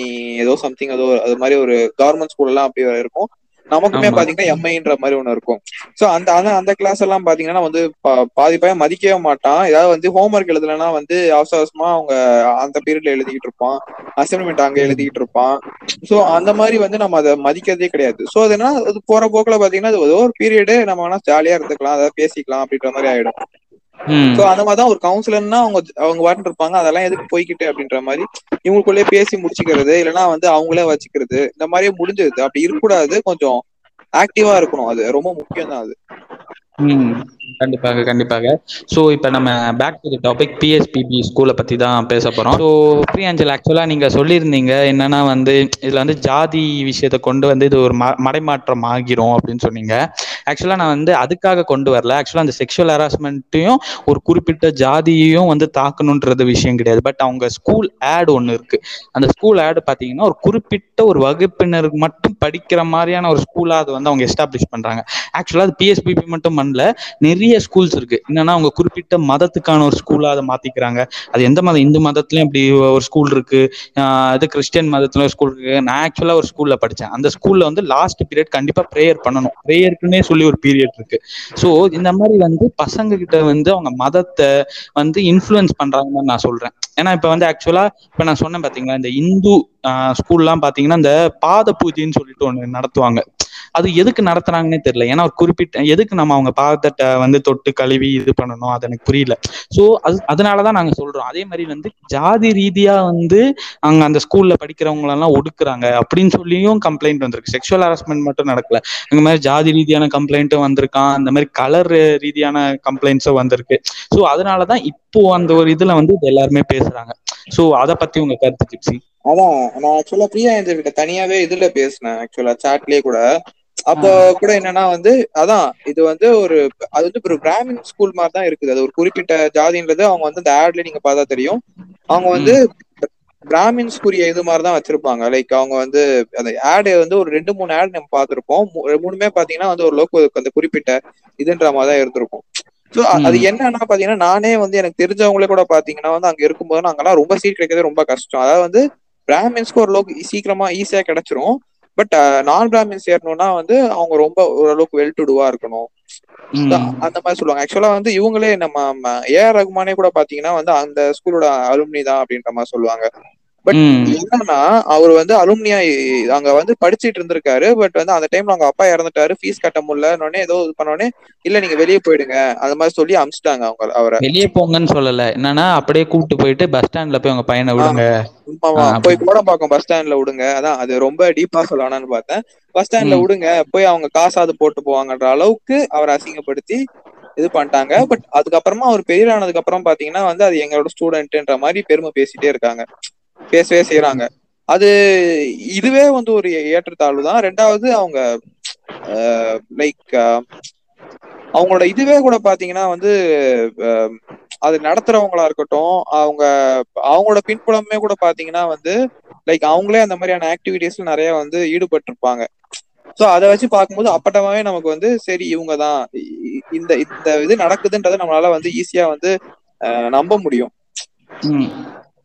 ஏதோ சம்திங் ஏதோ அது மாதிரி ஒரு கவர்மெண்ட் ஸ்கூல் எல்லாம் அப்படி இருக்கும் நமக்குமே. பாத்தீங்கன்னா எம்ஐன்ற மாதிரி ஒண்ணு இருக்கும். சோ அந்த அந்த அந்த கிளாஸ் எல்லாம் பாத்தீங்கன்னா வந்து பா- பாதி பையன் மதிக்கவே மாட்டான். ஏதாவது வந்து ஹோம்ஒர்க் எழுதலைன்னா வந்து அவசர அவசரமா அவங்க அந்த பீரியட்ல எழுதிக்கிட்டு இருப்பான். அசைன்மெண்ட் அங்க எழுதிக்கிட்டு இருப்பான். சோ அந்த மாதிரி வந்து நம்ம அதை மதிக்கிறதே கிடையாது. சோ அது என்ன போற போக்குல பாத்தீங்கன்னா அது ஏதோ ஒரு பீரியடு நம்ம வேணா ஜாலியா இருந்துக்கலாம் அதாவது பேசிக்கலாம் அப்படின்ற மாதிரி ஆயிடும். சோ அந்த மாதிரிதான் ஒரு கவுன்சிலர்னா அவங்க அவங்க வாட்டு இருப்பாங்க. அதெல்லாம் எதுக்கு போய்க்கிட்டு அப்படின்ற மாதிரி இவங்களுக்குள்ளே பேசி முடிச்சுக்கிறது இல்லைன்னா வந்து அவங்களே வச்சுக்கிறது இந்த மாதிரி முடிஞ்சது. அப்படி இருக்கக்கூடாது. கொஞ்சம் ஆக்டிவா இருக்கணும். அது ரொம்ப முக்கியம் தான் அது கண்டிப்பாக கண்டிப்பாக. ஸோ இப்போ நம்ம பேக் டு டாபிக் பிஎஸ்பிபி ஸ்கூலை பற்றி தான் பேச போகிறோம் ஸோ பிரியாஞ்சல் ஆக்சுவலாக நீங்கள் சொல்லியிருந்தீங்க என்னன்னா வந்து இதில் வந்து ஜாதி விஷயத்தை கொண்டு வந்து இது ஒரு ம மடைமாற்றம் ஆகிரும் அப்படின்னு சொன்னீங்க. ஆக்சுவலாக நான் வந்து அதுக்காக கொண்டு வரல. ஆக்சுவலாக அந்த செக்ஷுவல் ஹராஸ்மெண்ட்டையும் ஒரு குறிப்பிட்ட ஜாதியையும் வந்து தாக்கணுன்றது விஷயம் கிடையாது. பட் அவங்க ஸ்கூல் ஆட் ஒன்று இருக்கு. அந்த ஸ்கூல் ஆடு பார்த்தீங்கன்னா ஒரு குறிப்பிட்ட ஒரு வகுப்பினருக்கு மட்டும் படிக்கிற மாதிரியான ஒரு ஸ்கூலாக அது வந்து அவங்க எஸ்டாப்ளிஷ் பண்ணுறாங்க ஆக்சுவலாக அது பிஎஸ்பிபி மட்டும் பண்ணல. நிறைய ஸ்கூல்ஸ் இருக்கு. என்னன்னா அவங்க குறிப்பிட்ட மதத்துக்கான ஒரு ஸ்கூலா அதை மாத்திக்கிறாங்க. அது எந்த மதம் இந்து மதத்துலயும் அப்படி ஒரு ஸ்கூல் இருக்கு. அது கிறிஸ்டியன் மதத்துல ஒரு ஸ்கூல் இருக்கு. நான் ஆக்சுவலா ஒரு ஸ்கூல்ல படிச்சேன். அந்த ஸ்கூல்ல வந்து லாஸ்ட் பீரியட் கண்டிப்பா ப்ரேயர் பண்ணணும். ப்ரேயருக்குன்னே சொல்லி ஒரு பீரியட் இருக்கு. ஸோ இந்த மாதிரி வந்து பசங்க கிட்ட வந்து அவங்க மதத்தை வந்து இன்ஃப்ளூயன்ஸ் பண்றாங்கன்னு நான் சொல்றேன். ஏன்னா இப்ப வந்து ஆக்சுவலா இப்ப நான் சொன்னேன் பாத்தீங்களா இந்த இந்து ஸ்கூல்லாம் பாத்தீங்கன்னா இந்த பாத பூஜைன்னு சொல்லிட்டு ஒண்ணு நடத்துவாங்க. அது எதுக்கு நடத்துறாங்கன்னே தெரியல. ஏன்னா ஒரு குறிப்பிட்ட எதுக்கு நம்ம அவங்க பாதத்தை வந்து தொட்டு கழுவி இது பண்ணணும்? அது எனக்கு புரியல. ஸோ அது அதனாலதான் நாங்க சொல்றோம். அதே மாதிரி வந்து ஜாதி ரீதியா வந்து அங்க அந்த ஸ்கூல்ல படிக்கிறவங்களெல்லாம் ஒடுக்குறாங்க அப்படின்னு சொல்லியும் கம்ப்ளைண்ட் வந்திருக்கு. செக்ஷுவல் ஹராஸ்மெண்ட் மட்டும் நடக்கல. இந்த மாதிரி ஜாதி ரீதியான கம்ப்ளைண்ட்டும் வந்திருக்கான். அந்த மாதிரி கலர் ரீதியான கம்ப்ளைண்ட்ஸும் வந்திருக்கு. ஸோ அதனாலதான் இப்போ அந்த ஒரு இதுல வந்து இது எல்லாருமே பேசுறாங்க. சோ அத பத்தி உங்க கருத்து ஜிப்சி? அதான். நான் ஆக்சுவலா பிரியா ஏஞ்சல் தனியாவே இதுல பேசினேன். ஆக்சுவலா சாட்லயே கூட. அப்போ கூட என்னன்னா வந்து அதான் இது வந்து ஒரு அது வந்து ஒரு பிராமின் ஸ்கூல் மாதிரி தான் இருக்குது. அது ஒரு குறிப்பிட்ட ஜாதின்றது அவங்க வந்து இந்த ஆட்ல நீங்க பார்த்தா தெரியும். அவங்க வந்து பிராமின்ஸ்குரிய இது மாதிரி தான் வச்சிருப்பாங்க. லைக் அவங்க வந்து அந்த ஆடு வந்து ஒரு ரெண்டு மூணு ஆட் நம்ம பார்த்திருப்போம். மூணுமே பாத்தீங்கன்னா வந்து ஒரு லோக்கு அந்த குறிப்பிட்ட இதுன்ற மாதிரி தான் இருந்திருக்கும் ஸோ அது என்னன்னா பாத்தீங்கன்னா நானே வந்து எனக்கு தெரிஞ்சவங்களே கூட பாத்தீங்கன்னா வந்து அங்க இருக்கும்போது நாங்கெல்லாம் ரொம்ப சீட் கிடைக்கிறது ரொம்ப கஷ்டம். அதாவது வந்து பிராமின்ஸ்க்கு ஓரளவுக்கு சீக்கிரமா ஈஸியா கிடைச்சிரும். பட் நான் பிராமின்ஸ் ஏறணும்னா வந்து அவங்க ரொம்ப ஓரளவுக்கு வெல் டுடுவா இருக்கணும் அந்த மாதிரி சொல்லுவாங்க. ஆக்சுவலா வந்து இவங்களே நம்ம ஏஆர் ரகுமானே கூட பாத்தீங்கன்னா வந்து அந்த ஸ்கூலோட அலுமினி தான் அப்படின்ற மாதிரி சொல்லுவாங்க. பட் என்னன்னா அவர் வந்து அலுமினியா அங்க வந்து படிச்சிட்டு இருந்திருக்காரு. பட் வந்து அந்த டைம்ல அவங்க அப்பா இறந்துட்டாரு. ஃபீஸ் கட்ட முடியல ஏதோ இது பண்ணோடனே இல்ல நீங்க வெளியே போயிடுங்க. அந்த மாதிரி சொல்லி அமிச்சிட்டாங்க அவங்க அவரை. வெளியே போங்கன்னு சொல்லல. என்னன்னா அப்படியே கூப்பிட்டு போயிட்டு பஸ் ஸ்டாண்ட்ல போய் உங்க பையனை விடுங்க. போய் கூட பாக்கும் பஸ் ஸ்டாண்ட்ல விடுங்க. அதான் அது ரொம்ப டீப்பா சொல்லலாம்னு பார்த்தேன். பஸ் ஸ்டாண்ட்ல விடுங்க. போய் அவங்க காசாவது போட்டு போவாங்கன்ற அளவுக்கு அவரை அசிங்கப்படுத்தி இது பண்ணிட்டாங்க. பட் அதுக்கப்புறமா அவர் பெரிய ஆனதுக்கு அப்புறம் பாத்தீங்கன்னா வந்து அது எங்களோட ஸ்டூடெண்ட்ன்ற மாதிரி பெருமை பேசிட்டே இருக்காங்க. பேசவே செய்யறாங்க அது இதுவே வந்து ஒரு ஏற்றத்தாழ்வு தான். ரெண்டாவது அவங்க லைக் அவங்களோட இதுவே கூட பாத்தீங்கன்னா வந்து அது நடத்துறவங்களா இருக்கட்டும் அவங்க அவங்களோட பின்புலமே கூட பாத்தீங்கன்னா வந்து லைக் அவங்களே அந்த மாதிரியான ஆக்டிவிட்டிஸ்ல நிறைய வந்து ஈடுபட்டு இருப்பாங்க சோ அதை வச்சு பார்க்கும்போது அப்பட்டமாவே நமக்கு வந்து சரி இவங்க தான் இந்த இந்த இது நடக்குதுன்றத நம்மளால வந்து ஈஸியா வந்து நம்ப முடியும்.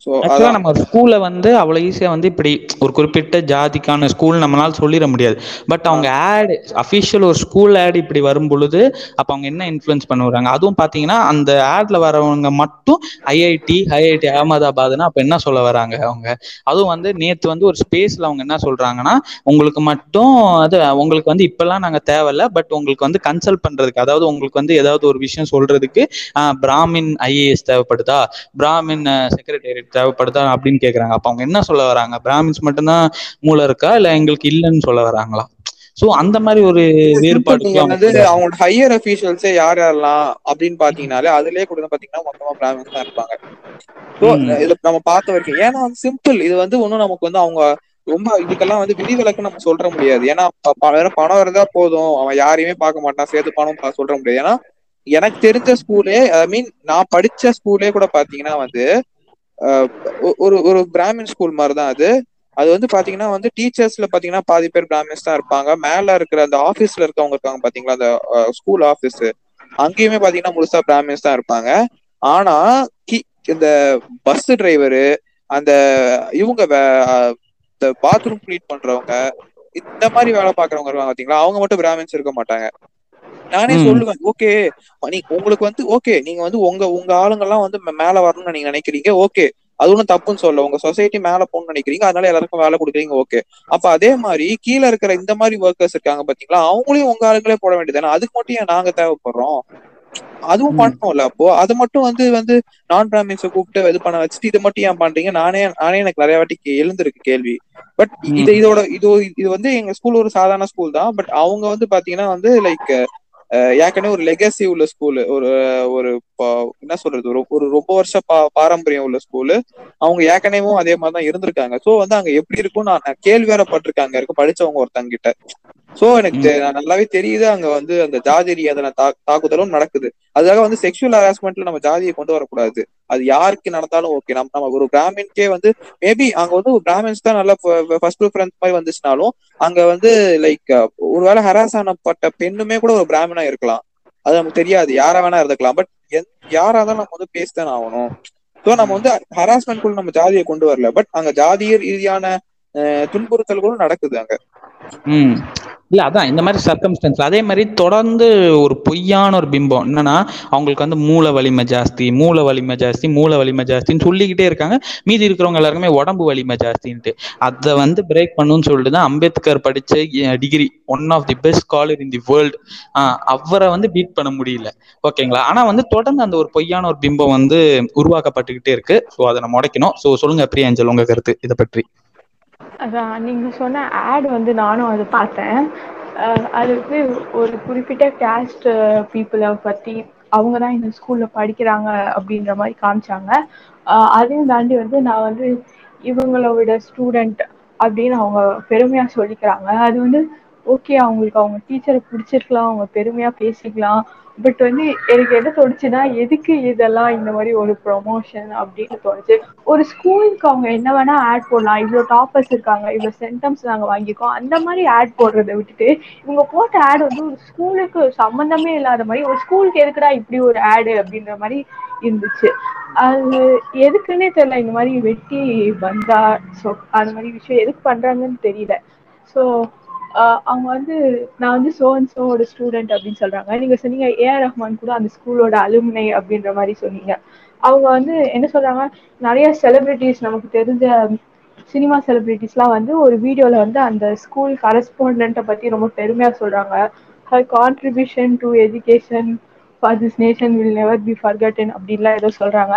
ஆக்சுவலா நம்ம ஸ்கூல்ல வந்து அவ்வளவு ஈஸியா வந்து இப்படி ஒரு குறிப்பிட்ட ஜாதிக்கான ஸ்கூல் நம்மளால சொல்லிட முடியாது. பட் அவங்க ஆட் அபிஷியல் ஒரு ஸ்கூல் ஆட் இப்படி வரும் பொழுது அப்ப அவங்க என்ன இன்ஃபுளுன்ஸ் பண்ணுவாங்க? அதுவும் பாத்தீங்கன்னா அந்த ஆட்ல வரவங்க மட்டும் ஐஐடி ஐஐடி அகமதாபாத்னா அப்ப என்ன சொல்ல வராங்க அவங்க? அதுவும் வந்து நேத்து வந்து ஒரு ஸ்பேஸ்ல அவங்க என்ன சொல்றாங்கன்னா உங்களுக்கு மட்டும் அது உங்களுக்கு வந்து இப்பெல்லாம் நாங்க தேவையில்ல பட் உங்களுக்கு வந்து கன்சல்ட் பண்றதுக்கு அதாவது உங்களுக்கு வந்து ஏதாவது ஒரு விஷயம் சொல்றதுக்கு பிராமின் ஐஏஎஸ் தேவைப்படுதா? பிராமின் செக்ரட்டேரியட் தேவைப்படுதா அப்படின்னு கேக்குறாங்க. அப்ப அவங்க என்ன சொல்ல வராங்க? பிராமின்ஸ் மட்டும்தான் மூளை இருக்கா? இல்ல எங்களுக்கு இல்லைன்னு சொல்ல வராங்களா? சோ அந்த மாதிரி ஒரு வேறுபாடு அவங்களோட ஹையர் அபிஷியல்ஸே யார் யாரெல்லாம் அப்படின்னு பாத்தீங்கன்னாலே அதுலயே கூட பாத்தீங்கன்னா மொத்தமா பிராமின்ஸ் தான் இருப்பாங்க. ஸோ இது நம்ம பார்த்த வரைக்கும். ஏன்னா சிம்பிள் இது வந்து ஒன்னும் நமக்கு வந்து அவங்க ரொம்ப இதுக்கெல்லாம் வந்து விதிவிலக்கு நம்ம சொல்ற முடியாது. ஏன்னா பணம் இருந்தா போதும். அவன் யாரையுமே பார்க்க மாட்டான். சேர்த்து பணம் சொல்ற முடியாது. ஏன்னா எனக்கு தெரிஞ்ச ஸ்கூலே ஐ மீன் நான் படிச்ச ஸ்கூலே கூட பாத்தீங்கன்னா வந்து ஒரு ஒரு பிராமின் ஸ்கூல் மாதிரி தான் அது. அது வந்து பாத்தீங்கன்னா வந்து டீச்சர்ஸ்ல பாத்தீங்கன்னா பாதி பேர் பிராமின்ஸ் தான் இருப்பாங்க. மேல இருக்கிற அந்த ஆபீஸ்ல இருக்கவங்க இருக்காங்க பாத்தீங்களா? அந்த ஸ்கூல் ஆபீஸ். அங்கேயுமே பாத்தீங்கன்னா முழுசா பிராமின்ஸ் தான் இருப்பாங்க. ஆனா கி- இந்த பஸ் டிரைவரு அந்த இவங்க வே- இந்த பாத்ரூம் கிளீன் பண்றவங்க இந்த மாதிரி வேலை பாக்குறவங்க இருக்காங்க பாத்தீங்களா? அவங்க மட்டும் பிராமின்ஸ் இருக்க மாட்டாங்க. நானே. சொல்லுவேன் ஓகே நீ உங்களுக்கு வந்து ஓகே நீங்க வந்து உங்க உங்க ஆளுங்க எல்லாம் வந்து மேல வரணும்னு நீங்க நினைக்கிறீங்க ஓகே. அது ஒன்றும் தப்புன்னு சொல்ல உங்க சொசைட்டி மேல போகணும்னு நினைக்கிறீங்க அதனால எல்லாருக்கும் வேலை கொடுக்குறீங்க ஓகே. அப்ப அதே மாதிரி கீழே இருக்கிற இந்த மாதிரி ஒர்க்கர்ஸ் இருக்காங்க பாத்தீங்களா அவங்களையும் உங்க ஆளுங்களே போட வேண்டியதானே அதுக்கு மட்டும் ஏன் நாங்க தேவைப்படுறோம்? அதுவும் ம். பண்ணணும்ல அப்போ. அது மட்டும் வந்து வந்து நான் பிராமின்ஸை கூப்பிட்டு இது பண்ண வச்சுட்டு இதை மட்டும் ஏன் பண்றீங்க? நானே நானே எனக்கு நிறைய வாட்டி எழுந்திருக்கு கேள்வி. பட். இது இதோட இது இது வந்து எங்க ஸ்கூல் ஒரு சாதாரண ஸ்கூல் தான். பட் அவங்க வந்து பாத்தீங்கன்னா வந்து லைக் ஏற்கனவே ஒரு லெகசி உள்ள ஸ்கூலு ஒரு ஒரு என்ன சொல்றது ஒரு ஒரு ரொம்ப வருஷ பா பாரம்பரியம் உள்ள ஸ்கூலு அவங்க ஏற்கனவே அதே மாதிரிதான் இருந்திருக்காங்க. சோ வந்து அங்க எப்படி இருக்கும் நான் நான் கேள்வி வேற பட்டிருக்காங்க இருக்கு படிச்சவங்க ஒருத்தங்க கிட்ட சோ எனக்கு நல்லாவே தெரியுது அங்க வந்து அந்த ஜாதி ரீதியான தா- தாக்குதலும் நடக்குது. அதுக்காக வந்து செக்ஷுவல் ஹராஸ்மெண்ட்ல நம்ம ஜாதியை கொண்டு வரக்கூடாது. அது யாருக்கு நடந்தாலும் ஓகே நம்ம நம்ம ஒரு பிராமின்கே வந்து மேபி அங்க வந்து பிராமின்ஸ் தான் நல்லா ஃபர்ஸ்ட் ப்ரிஃபரன்ஸ் மாதிரி வந்துச்சுனாலும் அங்க வந்து லைக் ஒருவேளை ஹராஸ் ஆனப்பட்ட பெண்ணுமே கூட ஒரு பிராமினா இருக்கலாம். அது நமக்கு தெரியாது. யாரா வேணா இருந்துக்கலாம். பட் யாரா தான் நம்ம வந்து பேசிதான் ஆகணும். ஸோ நம்ம வந்து ஹராஸ்மெண்ட் குள்ள நம்ம ஜாதியை கொண்டு வரல. பட் அங்க ஜாதிய ரீதியான அஹ், துன்புறுத்தல்களும் நடக்குது அங்க. ம். இல்ல அதான் இந்த மாதிரி சர்க்கம்ஸ்டன்ஸ் அதே மாதிரி தொடர்ந்து ஒரு பொய்யான ஒரு பிம்பம். என்னன்னா அவங்களுக்கு வந்து மூல வலிமை ஜாஸ்தி மூல வலிமை ஜாஸ்தி மூல வலிமை ஜாஸ்தின்னு சொல்லிக்கிட்டே இருக்காங்க. மீதி இருக்கிறவங்க எல்லாருக்குமே உடம்பு வலிமை ஜாஸ்தின்ட்டு. அதை வந்து பிரேக் பண்ணுன்னு சொல்லிட்டு தான் அம்பேத்கர் படிச்ச degree one of the best college in the world அவரை வந்து பீட் பண்ண முடியல. ஓகேங்களா? ஆனா வந்து தொடர்ந்து அந்த ஒரு பொய்யான ஒரு பிம்பம் வந்து உருவாக்கப்பட்டுக்கிட்டே இருக்கு. ஸோ அதை நம்ம உடைக்கணும். ஸோ சொல்லுங்க பிரியாஞ்சல் உங்க கருத்து இதை பற்றி. அதான் நீங்க சொன்ன ஆட் வந்து நானும் அதை பார்த்தேன். அஹ் அது வந்து ஒரு குறிப்பிட்ட கேஸ்ட் பீப்புளை பத்தி அவங்க தான் இந்த ஸ்கூல்ல படிக்கிறாங்க அப்படின்ற மாதிரி காமிச்சாங்க. அதையும் தாண்டி வந்து நான் வந்து இவங்களோட ஸ்டூடெண்ட் அப்படின்னு அவங்க பெருமையா சொல்லிக்கிறாங்க. அது வந்து ஓகே அவங்களுக்கு அவங்க டீச்சரை பிடிச்சிருக்கலாம் அவங்க பெருமையா பேசிக்கலாம். பட் வந்து எனக்கு என்ன தோணுச்சுன்னா எதுக்கு இதெல்லாம் இந்த மாதிரி ஒரு ப்ரொமோஷன் அப்படின்னு தோணுச்சு. ஒரு ஸ்கூலுக்கு அவங்க என்ன வேணா ஆட் போடலாம். இவ்வளோ டாப்பர்ஸ் இருக்காங்க இவ்வளோ சென்டம்ஸ் நாங்கள் வாங்கிக்கோம் அந்த மாதிரி ஆட் போடுறதை விட்டுட்டு இவங்க போட்ட ஆட் வந்து ஒரு ஸ்கூலுக்கு சம்மந்தமே இல்லாத மாதிரி ஒரு ஸ்கூலுக்கு எதுக்குடா இப்படி ஒரு ஆடு அப்படின்ற மாதிரி இருந்துச்சு. அது எதுக்குன்னே தெரியல இந்த மாதிரி வெட்டி வந்தா ஸோ அந்த மாதிரி விஷயம் எதுக்கு பண்றாங்கன்னு தெரியல. ஸோ அவங்க வந்து நான் வந்து சோ அண்ட் சோவோட ஸ்டூடெண்ட் அப்படின்னு சொல்றாங்க. நீங்க சொன்னீங்க ஏஆர் ரஹ்மான் கூட அந்த ஸ்கூலோட அலுமினை அப்படின்ற மாதிரி சொன்னீங்க. அவங்க வந்து என்ன சொல்றாங்க நிறைய செலிபிரிட்டிஸ் நமக்கு தெரிஞ்ச சினிமா செலிபிரிட்டிஸ்லாம் வந்து ஒரு வீடியோல வந்து அந்த ஸ்கூல் கரஸ்பாண்டண்ட்டை பத்தி ரொம்ப பெருமையா சொல்றாங்க. Her contribution to education for this nation will never be forgotten அப்படின்லாம் ஏதோ சொல்றாங்க.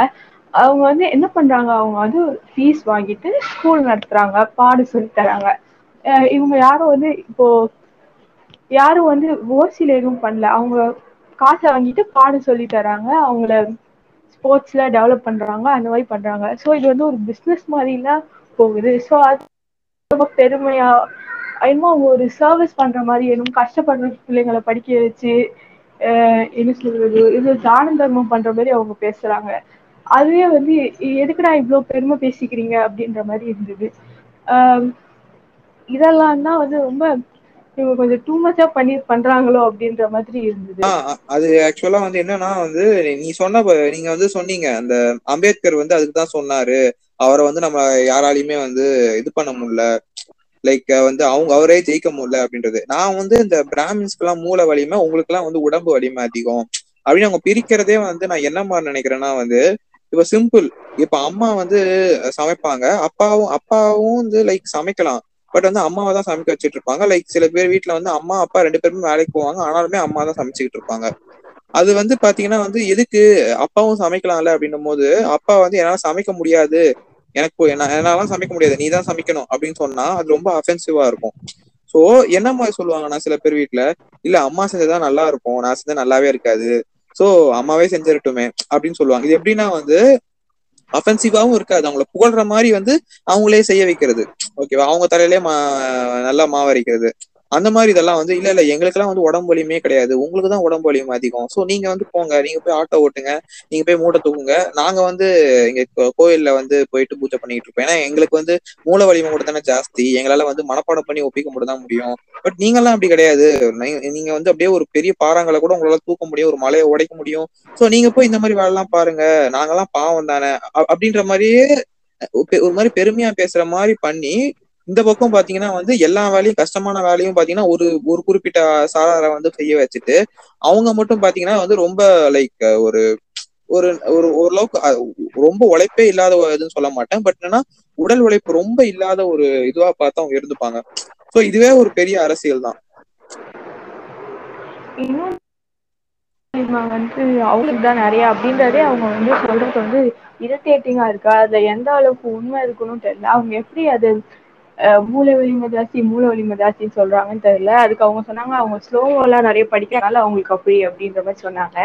அவங்க வந்து என்ன பண்றாங்க அவங்க வந்து ஃபீஸ் வாங்கிட்டு ஸ்கூல் நடத்துறாங்க பாடு சொல்லி தராங்க. இவங்க யாரும் வந்து இப்போ யாரும் வந்து ஓசியில எதுவும் பண்ணல. அவங்க காசை வாங்கிட்டு பாடம் சொல்லி தராங்க. அவங்கள ஸ்போர்ட்ஸ்ல டெவலப் பண்றாங்க. அந்த மாதிரி பண்றாங்க. ஸோ இது வந்து ஒரு பிஸ்னஸ் மாதிரிலாம் போகுது. ஸோ அது ரொம்ப பெருமையா என்னமோ அவங்க ஒரு சர்வீஸ் பண்ற மாதிரி என்னமோ கஷ்டப்படுற பிள்ளைங்களை படிக்க வச்சு என்ன சொல்றது இது தான தர்மம் பண்ற மாதிரி அவங்க பேசுறாங்க. அதுவே வந்து எதுக்குடா இவ்வளோ பெருமை பேசிக்கிறீங்க? அப்படின்ற மாதிரி இருந்தது. ஆஹ் இதெல்லாம் தான் வந்து ரொம்ப இவங்க கொஞ்சம் டூ மச்சா பண்ணி பண்றாங்களோ அப்படின்ற மாதிரி இருந்தது. அது ஆக்சுவலா வந்து என்னன்னா வந்து நீ சொன்ன நீங்க வந்து சொன்னீங்க அந்த அம்பேத்கர் வந்து அதுக்கு தான் சொன்னாரு. அவரை வந்து நம்ம யாராலையுமே வந்து இது பண்ண முடியல. லைக் வந்து அவங்க அவரே ஜெயிக்க முடியல அப்படின்றது. நான் வந்து இந்த பிராமின்ஸ்க்கு எல்லாம் மூளை வலிமை உங்களுக்கு எல்லாம் வந்து உடம்பு வலிமை அதிகம். அப்படின்னு அவங்க பிரிக்கிறதே வந்து நான் என்ன மாதிரி நினைக்கிறேன்னா வந்து இப்ப சிம்பிள் இப்ப அம்மா வந்து சமைப்பாங்க. அப்பாவும் அப்பாவும் வந்து லைக் சமைக்கலாம். பட் வந்து அம்மாவை தான் சமைக்க வச்சுட்டு இருப்பாங்க லைக் சில பேர் வீட்டுல வந்து அம்மா அப்பா ரெண்டு பேருமே வேலைக்கு போவாங்க. ஆனாலுமே அம்மா தான் சமைச்சுக்கிட்டு இருப்பாங்க அது வந்து பாத்தீங்கன்னா வந்து எதுக்கு அப்பாவும் சமைக்கலாம்ல அப்படின்னும் போது அப்பா வந்து என்னால சமைக்க முடியாது. எனக்கு என்னாலாம் சமைக்க முடியாது. நீ தான் சமைக்கணும் அப்படின்னு சொன்னா அது ரொம்ப அஃபென்சிவா இருக்கும். சோ என்ன மாதிரி சொல்லுவாங்கன்னா சில பேர் வீட்டுல இல்ல அம்மா செஞ்சதா நல்லா இருக்கும். நான் செஞ்சா நல்லாவே இருக்காது. சோ அம்மாவே செஞ்சிருட்டுமே. அப்படின்னு சொல்லுவாங்க. இது எப்படின்னா வந்து அஃபென்சிவாவும் இருக்காது. அவங்கள புகழ்ற மாதிரி வந்து அவங்களே செய்ய வைக்கிறது. ஓகேவா அவங்க தலையிலே மா நல்லா மாவரைக்கிறது. அந்த மாதிரி இதெல்லாம் வந்து இல்ல இல்ல எங்களுக்கெல்லாம் வந்து உடம்பு வலியுமே கிடையாது. உங்களுக்கு தான் உடம்பு வலியும் அதிகம். சோ நீங்க வந்து போங்க. நீங்க போய் ஆட்டோ ஓட்டுங்க. நீங்க போய் மூட்டை தூக்குங்க. நாங்க வந்து இங்க கோயில்ல வந்து போயிட்டு பூஜை பண்ணிட்டு இருப்போம். ஏன்னா எங்களுக்கு வந்து மூல வலிமை கூட தானே ஜாஸ்தி. எங்களால வந்து மனப்பாடம் பண்ணி ஒப்பிக்க மட்டும் தான் முடியும். பட் நீங்கெல்லாம் அப்படி கிடையாது. நீங்க- வந்து அப்படியே ஒரு பெரிய பாறாங்களை கூட உங்களால தூக்க முடியும். ஒரு மலையை உடைக்க முடியும். சோ நீங்க போய் இந்த மாதிரி வேலைலாம் பாருங்க. நாங்கெல்லாம் பாவம் தானே. அப்படின்ற மாதிரியே ஒரு ஒரு மாதிரி பெருமையா பேசுற மாதிரி பண்ணி இந்த பக்கம் பாத்தீங்கன்னா வந்து எல்லா வேலையும் கஷ்டமான வேலையும் பாத்தீங்கன்னா ஒரு ஒரு குறிப்பிட்ட சாராரை வந்து செய்ய வச்சுட்டு அவங்க மட்டும் பாத்தீங்கன்னா வந்து ரொம்ப லைக் ஒரு ஒரு ஒரு ஓரளவுக்கு ரொம்ப உழைப்பே இல்லாத இதுன்னு சொல்ல மாட்டேன். பட் என்னன்னா உடல் உழைப்பு ரொம்ப இல்லாத ஒரு இதுவா பார்த்து அவங்க இருந்துப்பாங்க. சோ இதுவே ஒரு பெரிய அரசியல் தான். வந்து அவங்களுக்கு தான் நிறைய அப்படின்றதே அவங்க வந்து சொல்றது வந்து இரிட்டேட்டிங்கா இருக்கா? அதுல எந்த அளவுக்கு உண்மை இருக்கணும்னு தெரியல. அவங்க எப்படி அது மூளை வலிமை ஜாஸ்தி மூளை வலிமை ஜாஸ்தின்னு சொல்றாங்கன்னு தெரியல. அதுக்கு அவங்க சொன்னாங்க அவங்க ஸ்லோவெல்லாம் நிறைய படிக்கிறனால அவங்களுக்கு அப்படி அப்படின்ற மாதிரி சொன்னாங்க.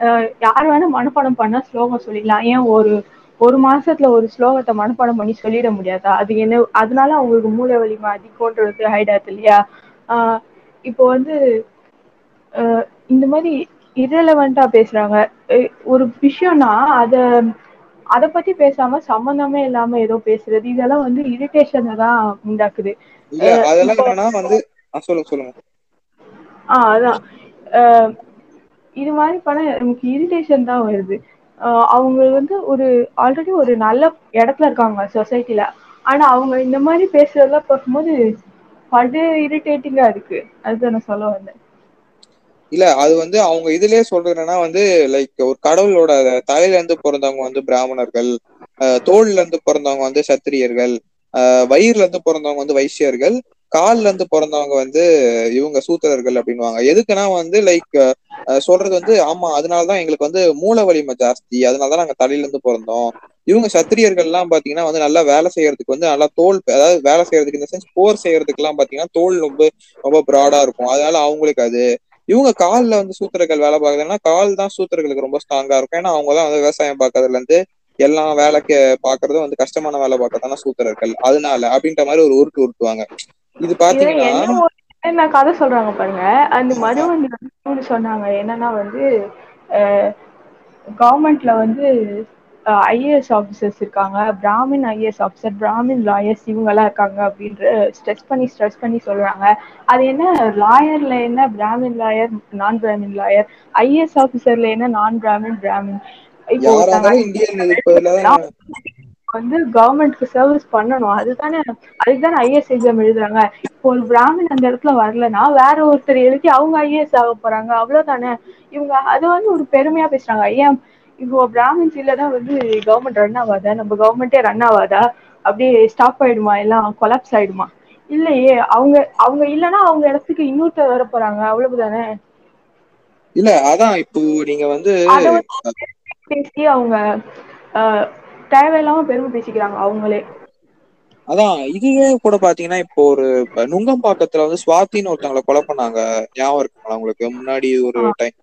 அஹ், யார் வேணா மனப்பாடம் பண்ணா ஸ்லோகம் சொல்லிடலாம். ஏன் ஒரு ஒரு மாசத்துல ஒரு ஸ்லோகத்தை மனப்பாடம் பண்ணி சொல்லிட முடியாதா? அது என்ன அதனால அவங்களுக்கு மூளை வலிமை அதிகம்ன்றது ஹைடாது இல்லையா? ஆஹ் இப்போ வந்து இந்த மாதிரி இரலவெண்டா பேசுறாங்க. ஒரு விஷயம்னா அத அத பத்தி பேசாம சம்பந்தமே இல்லாம ஏதோ பேசுறது இதெல்லாம் வந்து இரிட்டேஷனை தான் உண்டாக்குது. ஆஹ் அதான். இது மாதிரி பண்ண நமக்கு இரிட்டேஷன் தான் வருது. அவங்க வந்து ஒரு ஆல்ரெடி ஒரு நல்ல இடத்துல இருக்காங்க சொசைட்டில ஆனா அவங்க இந்த மாதிரி பேசுறதெல்லாம் பார்க்கும்போது படு இரிட்டேட்டிங்கா இருக்கு. அதுதான் நான் சொல்ல வந்தேன். இல்ல அது வந்து அவங்க இதுலயே சொல்றது வந்து லைக் ஒரு கடவுளோட தலையில இருந்து பிறந்தவங்க வந்து பிராமணர்கள் தோல்ல இருந்து பிறந்தவங்க வந்து சத்திரியர்கள் வயிறுல இருந்து பிறந்தவங்க வந்து வைசியர்கள் கால்ல இருந்து பிறந்தவங்க வந்து இவங்க சூத்திரர்கள் அப்படின்வாங்க எதுக்குன்னா வந்து லைக் சொல்றது வந்து ஆமா அதனாலதான் எங்களுக்கு வந்து மூல வலிமை ஜாஸ்தி அதனாலதான் நாங்க தலையில இருந்து பிறந்தோம். இவங்க சத்திரியர்கள் எல்லாம் பாத்தீங்கன்னா வந்து நல்லா வேலை செய்யறதுக்கு வந்து நல்லா தோல் அதாவது வேலை செய்யறதுக்கு இந்த சென்ஸ் போர் செய்யறதுக்கு எல்லாம் பாத்தீங்கன்னா தோல் ரொம்ப ரொம்ப ப்ராடா இருக்கும். அதனால அவங்களுக்கு அது இவங்க கால்ல வந்து சூத்திரர்கள் வேலை பார்க்கறதுன்னா கால் தான் சூத்திரர்களுக்கு ரொம்ப ஸ்ட்ராங்கா இருக்கும். ஏன்னா அவங்க தான் வந்து விவசாயம் பார்க்கறதுல இருந்து எல்லா வேலைக்கு பாக்குறதும் வந்து கஷ்டமான வேலை பார்க்கறதான சூத்திரர்கள். அதனால அப்படின்ற மாதிரி ஒரு உருட்டு உருட்டுவாங்க. இது பாத்தீங்கன்னா என்ன கதை சொல்றாங்க பாருங்க. அந்த மதுவந்தி வந்து சொன்னாங்க. என்னன்னா வந்து கவர்மெண்ட்ல வந்து ஐஏஎஸ் ஆஃபீஸர்ஸ் இருக்காங்க. Brahmin IAS officer Brahmin lawyers இவங்க எல்லாம் இருக்காங்க அப்படின்ற ஸ்ட்ரெஸ் பண்ணி ஸ்ட்ரெஸ் பண்ணி சொல்றாங்க. அது என்ன? லாயர்ல என்ன? பிராமின் லாயர் நான் பிராமின் லாயர் ஐஏஎஸ் ஆஃபீஸர்ல என்ன? நான் பிராமின். பிராமின் வந்து கவர்மெண்ட்க்கு சர்வீஸ் பண்ணணும். அதுதானே அதுக்குதானே ஐஏஎஸ் எக்ஸாம் எழுதுறாங்க. இப்போ ஒரு பிராமின் அந்த இடத்துல வரலன்னா வேற ஒருத்தர் எழுதி அவங்க ஐஏஎஸ் ஆக போறாங்க. அவ்வளவுதானே? இவங்க அது வந்து ஒரு பெருமையா பேசுறாங்க. ஏன் இப்போ பிராமின்ஸ் இல்லதான் வந்து கவர்மெண்ட் ரன் ஆகாதா நம்ம கவர்மெண்டே ரன் ஆகாதா அப்படியே ஸ்டாப் ஆயிடுமா? எல்லாம் கொலாப்ஸ் ஆயிடுமா? இல்லையே அவங்க அவங்க இல்லைன்னா அவங்க இடத்துக்கு இன்னொருத்தர் வர போறாங்க. அவ்வளவுதானே? இல்ல அதான் இப்போ நீங்க வந்து பேசி அவங்க தேவையில்லாம பெருமை பேசிக்கிறாங்க அவங்களே. அதான் இதுவே கூட பாத்தீங்கன்னா இப்போ ஒரு நுங்கம்பாக்கத்துல வந்து சுவாதின்னு ஒருத்தவங்களை கொலை பண்ணாங்க. ஞாபகம் இருக்குங்களா உங்களுக்கு? முன்னாடி ஒரு டைம்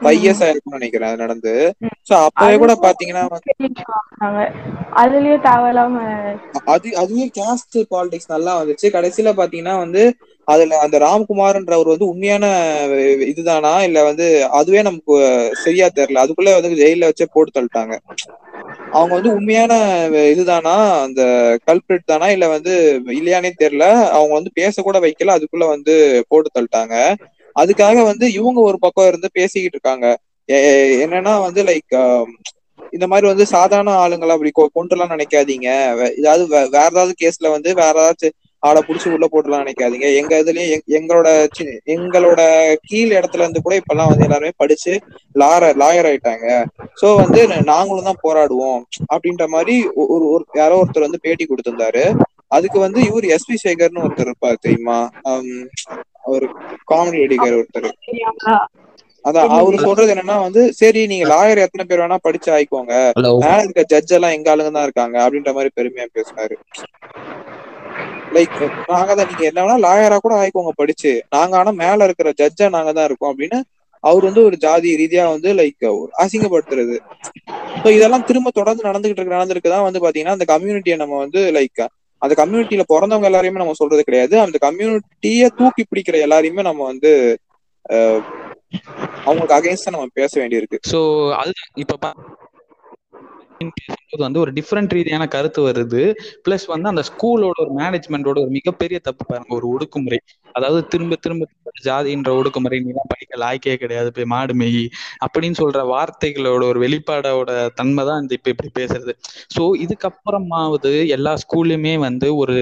ஃபைவ் இயர்ஸ் ஆயிருக்கும்னு நினைக்கிறேன் அது நடந்து. சோ அப்பவே கூட பாத்தீங்கன்னா. அதுலயே தேவையில்லாம அது அதுவே கேஸ்ட் பாலிடிக்ஸ் நல்லா வந்துச்சு. கடைசியில பாத்தீங்கன்னா வந்து அதுல அந்த ராம்குமார்ன்றவர் வந்து உண்மையான இதுதானா இல்ல வந்து அதுவே நமக்கு சரியா தெரியல. அதுக்குள்ள வந்து ஜெயில வச்சே போட்டு தள்ளிட்டாங்க. அவங்க வந்து உண்மையான இதுதானா அந்த கல்பிரிட் தானா இல்ல வந்து இல்லையானே தெரியல. அவங்க வந்து பேச கூட வைக்கல அதுக்குள்ள வந்து போட்டு தள்ளிட்டாங்க. அதுக்காக வந்து இவங்க ஒரு பக்கம் இருந்து பேசிக்கிட்டு இருக்காங்க. என்னன்னா வந்து லைக் um, இந்த மாதிரி வந்து சாதாரண ஆளுங்களை அப்படி கொண்டுலாம் நினைக்காதீங்க. ஏதாவது வேற ஏதாவது கேஸ்ல வந்து வேற ஏதாச்சும் ஆளை புடிச்சு உள்ள போட்டுலாம் நினைக்காதீங்க. எங்க இதுலயும் எங்களோட சி- எங்களோட கீழ் இடத்துல இருந்து கூட இப்பெல்லாம் வந்து எல்லாருமே படிச்சு லாயர் லாயர் ஆயிட்டாங்க. சோ வந்து நாங்களும் தான் போராடுவோம் அப்படின்ற மாதிரி ஒரு ஒரு யாரோ ஒருத்தர் வந்து பேட்டி கொடுத்திருந்தாரு. அதுக்கு வந்து இவர் எஸ் வி சேகர்னு ஒருத்தர் இருப்பார் தெரியுமா? ஹம், ஒரு காமெடி நடிகர் ஒருத்தர்? அதான் அவரு சொல்றது என்னன்னா வந்து சரி நீங்க லாயர் எத்தனை பேர் வேணா படிச்சு ஆயிக்கோங்க. மேல இருக்க ஜட்ஜ் எல்லாம் எங்க ஆளுங்க தான் இருக்காங்க அப்படின்ற மாதிரி பெருமையா பேசினாரு. லைக் நாங்க தான் நீங்க என்ன வேணா லாயரா கூட ஆயிக்கோங்க படிச்சு. நாங்க ஆனா மேல இருக்கிற ஜட்ஜா நாங்க தான் இருக்கோம் அப்படின்னு அவர் வந்து ஒரு ஜாதி ரீதியா வந்து லைக் அசிங்கப்படுத்துறது. ஸோ இதெல்லாம் திரும்ப தொடர்ந்து நடந்துகிட்டு இருக்கு நடந்திருக்கு தான் வந்து பாத்தீங்கன்னா அந்த கம்யூனிட்டியை நம்ம வந்து லைக் அந்த கம்யூனிட்டியில பிறந்தவங்க எல்லாரையுமே நம்ம சொல்றது கிடையாது. அந்த கம்யூனிட்டிய தூக்கி பிடிக்கிற எல்லாரையுமே நம்ம வந்து அவங்களுக்கு அகைன்ஸ்டா நம்ம பேச வேண்டியிருக்கு. ஸோ அது இப்ப பேசும்போது வந்து ஒரு டிஃப்ரெண்ட் ரீதியான கருத்து வருது. பிளஸ் வந்து அந்த ஸ்கூலோட ஒரு மேனேஜ்மெண்டோட ஒரு மிகப்பெரிய தப்பு பாருங்க ஒரு ஒடுக்குமுறை. அதாவது திரும்ப திரும்ப திரும்ப ஜாதின்ற ஒடுக்குமுறை நீ தான் படிக்க லாய்க்கே கிடையாது போய் மாடு மேயி அப்படின்னு சொல்ற வார்த்தைகளோட ஒரு வெளிப்பாடோட தன்மை தான் இந்த இப்ப இப்படி பேசுறது. ஸோ இதுக்கப்புறமாவது எல்லா ஸ்கூல்லையுமே வந்து ஒரு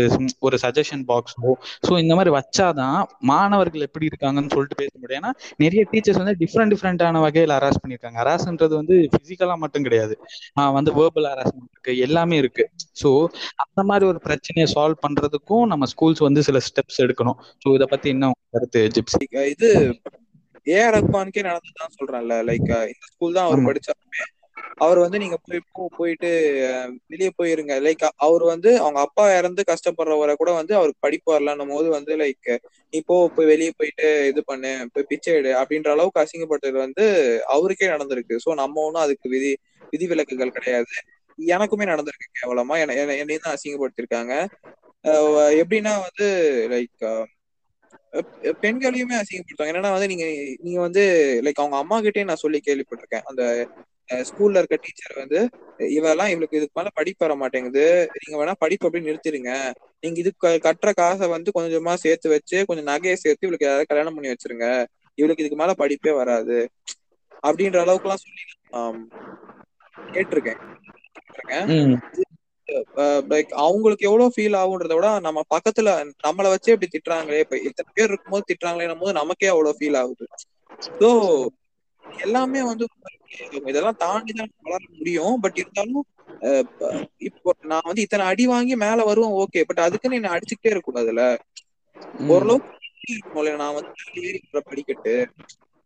ஒரு சஜஷன் பாக்ஸோ ஸோ இந்த மாதிரி வச்சாதான் மாணவர்கள் எப்படி இருக்காங்கன்னு சொல்லிட்டு பேச முடியும். ஏன்னா நிறைய டீச்சர்ஸ் வந்து டிஃப்ரெண்ட் டிஃப்ரெண்டான வகையில் ஹராஸ் பண்ணியிருக்காங்க. ஹராஸ்ன்றது வந்து பிசிக்கலா மட்டும் கிடையாது. வந்து வேர்பல் ஹராஸ்மெண்ட் இருக்கு. எல்லாமே இருக்கு. ஸோ அந்த மாதிரி ஒரு பிரச்சனையை சால்வ் பண்றதுக்கும் நம்ம ஸ்கூல்ஸ் வந்து சில ஸ்டெப்ஸ் எடுக்கணும். ஸோ இதை பத்தி என்ன கருத்து ஜிப்சி? இது ஏஆர் ரஹ்மானுக்கே நடந்ததுதான் சொல்றேன்ல லைக் இந்த ஸ்கூல் தான் அவர் ஆமா. படிச்சாருமே. அவர் வந்து நீங்க போய் போயிட்டு வெளியே போயிருங்க. லைக் அவர் வந்து அவங்க அப்பா இறந்து கஷ்டப்படுறவரை கூட வந்து அவருக்கு படிப்பு வரலன்னும் போது வந்து லைக் நீ போ போய் வெளியே போயிட்டு இது பண்ணு போய் பிச்சை எடு அப்படின்ற அளவுக்கு அசிங்கப்பட்டது வந்து அவருக்கே நடந்திருக்கு. ஸோ நம்ம ஒன்றும் அதுக்கு விதி விதிவிலக்குகள் கிடையாது. எனக்குமே நடந்திருக்கு கேவலமா. என்ன- என்ன- என்னையும் தான் அசிங்கப்படுத்திருக்காங்க எப்படின்னா வந்து லைக் பெண்களையுமே அசிங்கப்படுத்துவாங்க. என்னன்னா வந்து நீங்க நீங்க வந்து லைக் அவங்க அம்மா கிட்டே நான் சொல்லி கேள்விப்பட்டிருக்கேன். அந்த ஸ்கூல்ல இருக்க டீச்சர் வந்து இவெல்லாம் இவளுக்கு இதுக்கு மேல படிப்பு வர மாட்டேங்குது. நீங்க வேணா படிப்பு அப்படியே நிறுத்திடுங்க நீங்க இதுக்கு கட்டுற காசை வந்து கொஞ்சமா சேர்த்து வச்சு கொஞ்சம் நகையை சேர்த்து இவளுக்கு யாராவது கல்யாணம் பண்ணி வச்சிருங்க. இவளுக்கு இதுக்கு மேல படிப்பே வராது. அப்படின்ற அளவுக்கு எல்லாம் சொல்லி கேட்டிருக்கேன். லைக் அவங்களுக்கு எவ்வளவு ஃபீல் ஆகுன்றத விட நம்ம பக்கத்துல நம்மள வச்சே இப்படி திட்டுறாங்களே இப்ப இத்தனை பேர் இருக்கும்போது திட்டுறாங்களேன்னும் போது நமக்கே அவ்வளவு ஃபீல் ஆகுது. ஸோ எல்லாமே வந்து இதெல்லாம் தாண்டி தான் வளர முடியும். பட் இருந்தாலும் ப- இப்போ நான் வந்து இத்தனை அடி வாங்கி மேல வருவேன் ஓகே பட் அதுக்குன்னு என்ன அடிச்சுக்கிட்டே இருக்கக்கூடாதுல்ல. ஓரளவுக்கு நான் வந்து ஏறி படிக்கட்டு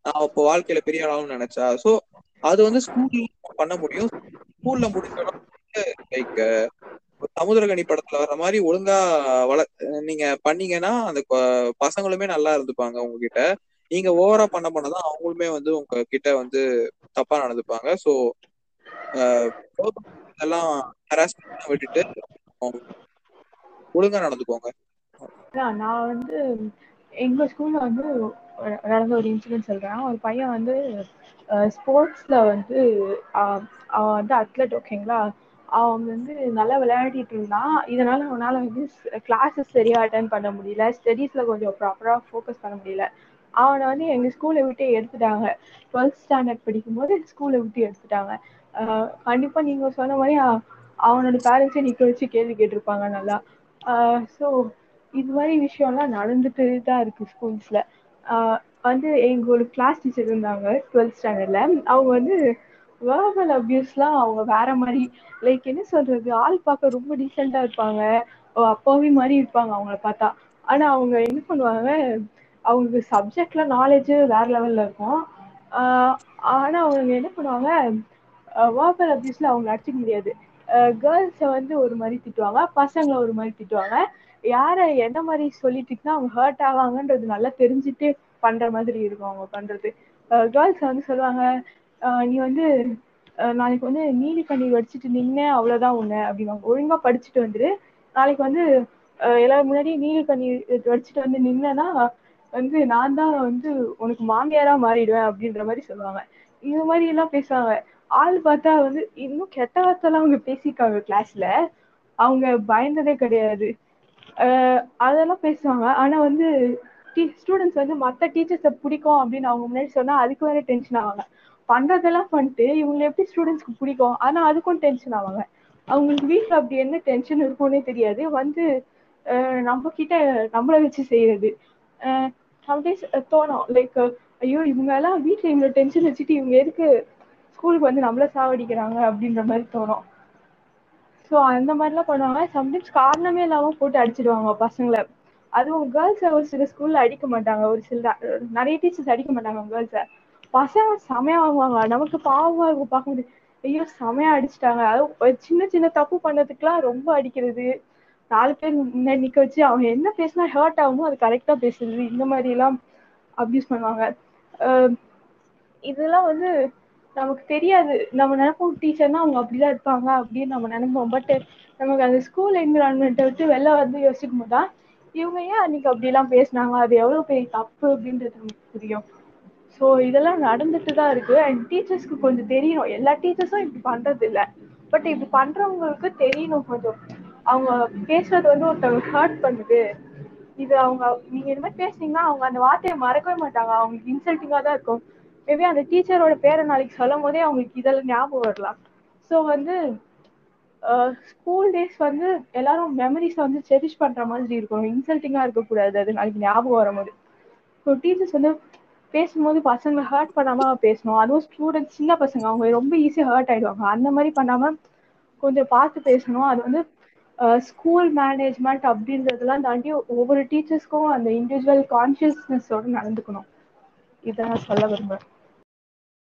நான் இப்போ வாழ்க்கையில பெரிய ஆளாகணும்னு நினைச்சா. சோ அது வந்து ஸ்கூல்ல பண்ண முடியும். ஸ்கூல்ல முடிஞ்ச லைக் சமுதிரகனி படத்துல வர்ற மாதிரி ஒழுங்கா வள நீங்க பண்ணீங்கன்னா அந்த பசங்களுமே நல்லா இருந்துப்பாங்க உங்ககிட்ட. நீங்க ஓவரா பண்ண பண்ணதான் அவங்களுமே வந்து உங்க கிட்ட வந்து தப்பா நடந்துப்பாங்க. சோ இதெல்லாம் ஹராஸ்மெண்ட் விட்டுட்டு ஒழுங்கா நடந்துக்கோங்க. நான் வந்து எங்க ஸ்கூல்ல வந்து நடந்த ஒரு இன்சிடென்ட் சொல்றேன். ஒரு பையன் வந்து ஸ்போர்ட்ஸ்ல வந்து அவன் வந்து அத்லெட் ஓகேங்களா அவன் வந்து நல்லா விளையாடிட்டு இருந்தான். இதனால அவனால வந்து கிளாஸஸ் சரியா அட்டன் பண்ண முடியல. ஸ்டடீஸ்ல கொஞ்சம் ப்ராப்பரா ஃபோக்கஸ் பண்ண முடியல. அவனை வந்து எங்க ஸ்கூலை விட்டு எடுத்துட்டாங்க. டுவெல்த் ஸ்டாண்டர்ட் படிக்கும்போது ஸ்கூலை விட்டு எடுத்துட்டாங்க. கண்டிப்பா நீங்க சொன்ன மாதிரி அவனோட பேரண்ட்ஸை நிக்க வச்சு கேள்வி கேட்டிருப்பாங்க நல்லா. ஸோ இது மாதிரி விஷயம்லாம் நடந்துட்டு தான் இருக்கு ஸ்கூல்ஸ்ல வந்து எங்க ஒரு கிளாஸ் டீச்சர் இருந்தாங்க டுவெல்த் ஸ்டாண்டர்ட்ல அவங்க வந்து வேர்பல் அபியூஸ்லாம் அவங்க வேற மாதிரி. லைக் என்ன சொல்றது? ஆள் பார்க்க ரொம்ப டீசெண்டா இருப்பாங்க. ஓ, அப்பாவி மாதிரி இருப்பாங்க அவங்கள பார்த்தா. ஆனா அவங்க என்ன பண்ணுவாங்க? அவங்களுக்கு சப்ஜெக்ட்ல நாலேஜ் வேற லெவல்ல இருக்கும். ஆஹ் ஆனா அவங்க என்ன பண்ணுவாங்க? வேர்பல் அபியூஸ்ல அவங்க அடிச்சுக்க முடியாது. கேர்ள்ஸை வந்து ஒரு மாதிரி திட்டுவாங்க. பசங்களை ஒரு மாதிரி திட்டுவாங்க. யாரை என்ன மாதிரி சொல்லிட்டுனா அவங்க ஹர்ட் ஆவாங்கன்றது நல்லா தெரிஞ்சுட்டு பண்ற மாதிரி இருக்கும் அவங்க பண்றது. கேர்ள்ஸ் வந்து சொல்லுவாங்க நீ வந்து அஹ் நாளைக்கு வந்து நீலி கண்ணீர் வடிச்சிட்டு நின்னே அவ்வளவுதான் உன்னை அப்படிவாங்க ஒழுங்கா படிச்சுட்டு வந்துரு. நாளைக்கு வந்து அஹ் எல்லாரும் முன்னாடி நீலி கண்ணீர் வடிச்சிட்டு வந்து நின்னேன்னா வந்து நான் தான் வந்து உனக்கு மாமியாரா மாறிடுவேன் அப்படின்ற மாதிரி சொல்லுவாங்க. இந்த மாதிரி எல்லாம் பேசுவாங்க. ஆள் பார்த்தா வந்து இன்னும் கெட்ட வார்த்தைலாம் அவங்க பேசியிருக்காங்க கிளாஸ்ல அவங்க பயந்ததே கிடையாது. அதெல்லாம் பேசுவாங்க. ஆனா வந்து ஸ்டூடெண்ட்ஸ் வந்து மத்த டீச்சர்ஸை பிடிக்கும் அப்படின்னு அவங்க முன்னாடி சொன்னா அதுக்கு வேற டென்ஷன் ஆவாங்க. பண்றதெல்லாம் பண்ணிட்டு இவங்களை எப்படி ஸ்டூடெண்ட்ஸ்க்கு பிடிக்கும்? ஆனா அதுக்கும் டென்ஷன் ஆவாங்க. அவங்களுக்கு வீட்டுல அப்படி என்ன டென்ஷன் இருக்கும்னே தெரியாது. வந்து நம்ம கிட்ட நம்மளை வச்சு செய்யறது. சம்டைம்ஸ் தோணும். லைக் ஐயோ இவங்க எல்லாம் வீட்டுல இவ்வளவு டென்ஷன் வச்சுட்டு இவங்க எதுக்கு ஸ்கூலுக்கு வந்து நம்மள சாவடிக்கிறாங்க அப்படின்ற மாதிரி தோணும். ஸோ அந்த மாதிரிலாம் பண்ணுவாங்க. சம்டைம்ஸ் காரணமே இல்லாம போட்டு அடிச்சிடுவாங்க பசங்களை. அதுவும் கேர்ள்ஸை ஒரு சில ஸ்கூல்ல அடிக்க மாட்டாங்க. ஒரு சில நிறைய டீச்சர்ஸ் அடிக்க மாட்டாங்க கேர்ள்ஸை பசங்க செமையா வாங்குவாங்க நமக்கு பாவமா இருக்கும் பார்க்கும்போது ஐயோ செமையா அடிச்சிட்டாங்க. அதுவும் சின்ன சின்ன தப்பு பண்ணதுக்கெல்லாம் ரொம்ப அடிக்கிறது. நாலு பேர் முன்னாடி நிக்க வச்சு அவங்க என்ன பேசினா ஹர்ட் ஆகுமோ அது கரெக்டா பேசுறது. இந்த மாதிரி எல்லாம் அப்யூஸ் பண்ணுவாங்க. அஹ் இதெல்லாம் வந்து நமக்கு தெரியாது. நம்ம நினைப்போம் டீச்சர்னா அவங்க அப்படிதான் இருப்பாங்க அப்படின்னு நம்ம நினைப்போம். பட் நமக்கு அந்த ஸ்கூல் என்விரான்மெண்ட்டை விட்டு வெளில வந்து யோசிக்கும் போதுதா இவங்க ஏன் அன்னைக்கு அப்படிலாம் பேசினாங்க? அது எவ்வளவு பெரிய தப்பு அப்படின்றது நமக்கு புரியும். ஸோ இதெல்லாம் நடந்துட்டு தான் இருக்கு. அண்ட் டீச்சர்ஸ்க்கு கொஞ்சம் தெரியணும். எல்லா டீச்சர்ஸும் இப்படி பண்றது இல்லை பட் இப்படி பண்றவங்களுக்கு தெரியணும் கொஞ்சம். அவங்க பேசுறது வந்து ஒருத்தவங்க ஹர்ட் பண்ணுது. இது அவங்க நீங்க இந்த மாதிரி பேசுனீங்கன்னா அவங்க அந்த வார்த்தையை மறக்கவே மாட்டாங்க. அவங்களுக்கு இன்சல்ட்டிங்கா தான் இருக்கும். மேபி அந்த டீச்சரோட பேரை நாளைக்கு சொல்லும் போதே அவங்களுக்கு இதெல்லாம் ஞாபகம் வரலாம். ஸோ வந்து ஸ்கூல் டேஸ் வந்து எல்லாரும் மெமரிஸ் வந்து செரிஷ் பண்ற மாதிரி இருக்கும். இன்சல்ட்டிங்கா இருக்கக்கூடாது. அது நாளைக்கு ஞாபகம் வரும்போது ஸோ டீச்சர்ஸ் வந்து பேசும்போது பசங்களை ஹர்ட் பண்ணாம பேசணும். அதுவும் ஸ்டூடெண்ட்ஸ் சின்ன பசங்க அவங்க ரொம்ப ஈஸியாக ஹர்ட் ஆயிடுவாங்க. அந்த மாதிரி பண்ணாம கொஞ்சம் பார்த்து பேசணும். அது வந்து ஸ்கூல் மேனேஜ்மெண்ட் அப்படின்றதெல்லாம் தாண்டி ஒவ்வொரு டீச்சர்ஸ்க்கும் அந்த இண்டிவிஜுவல் கான்சியஸ்னஸோட நடந்துக்கணும். இதை நான் சொல்ல விரும்புறே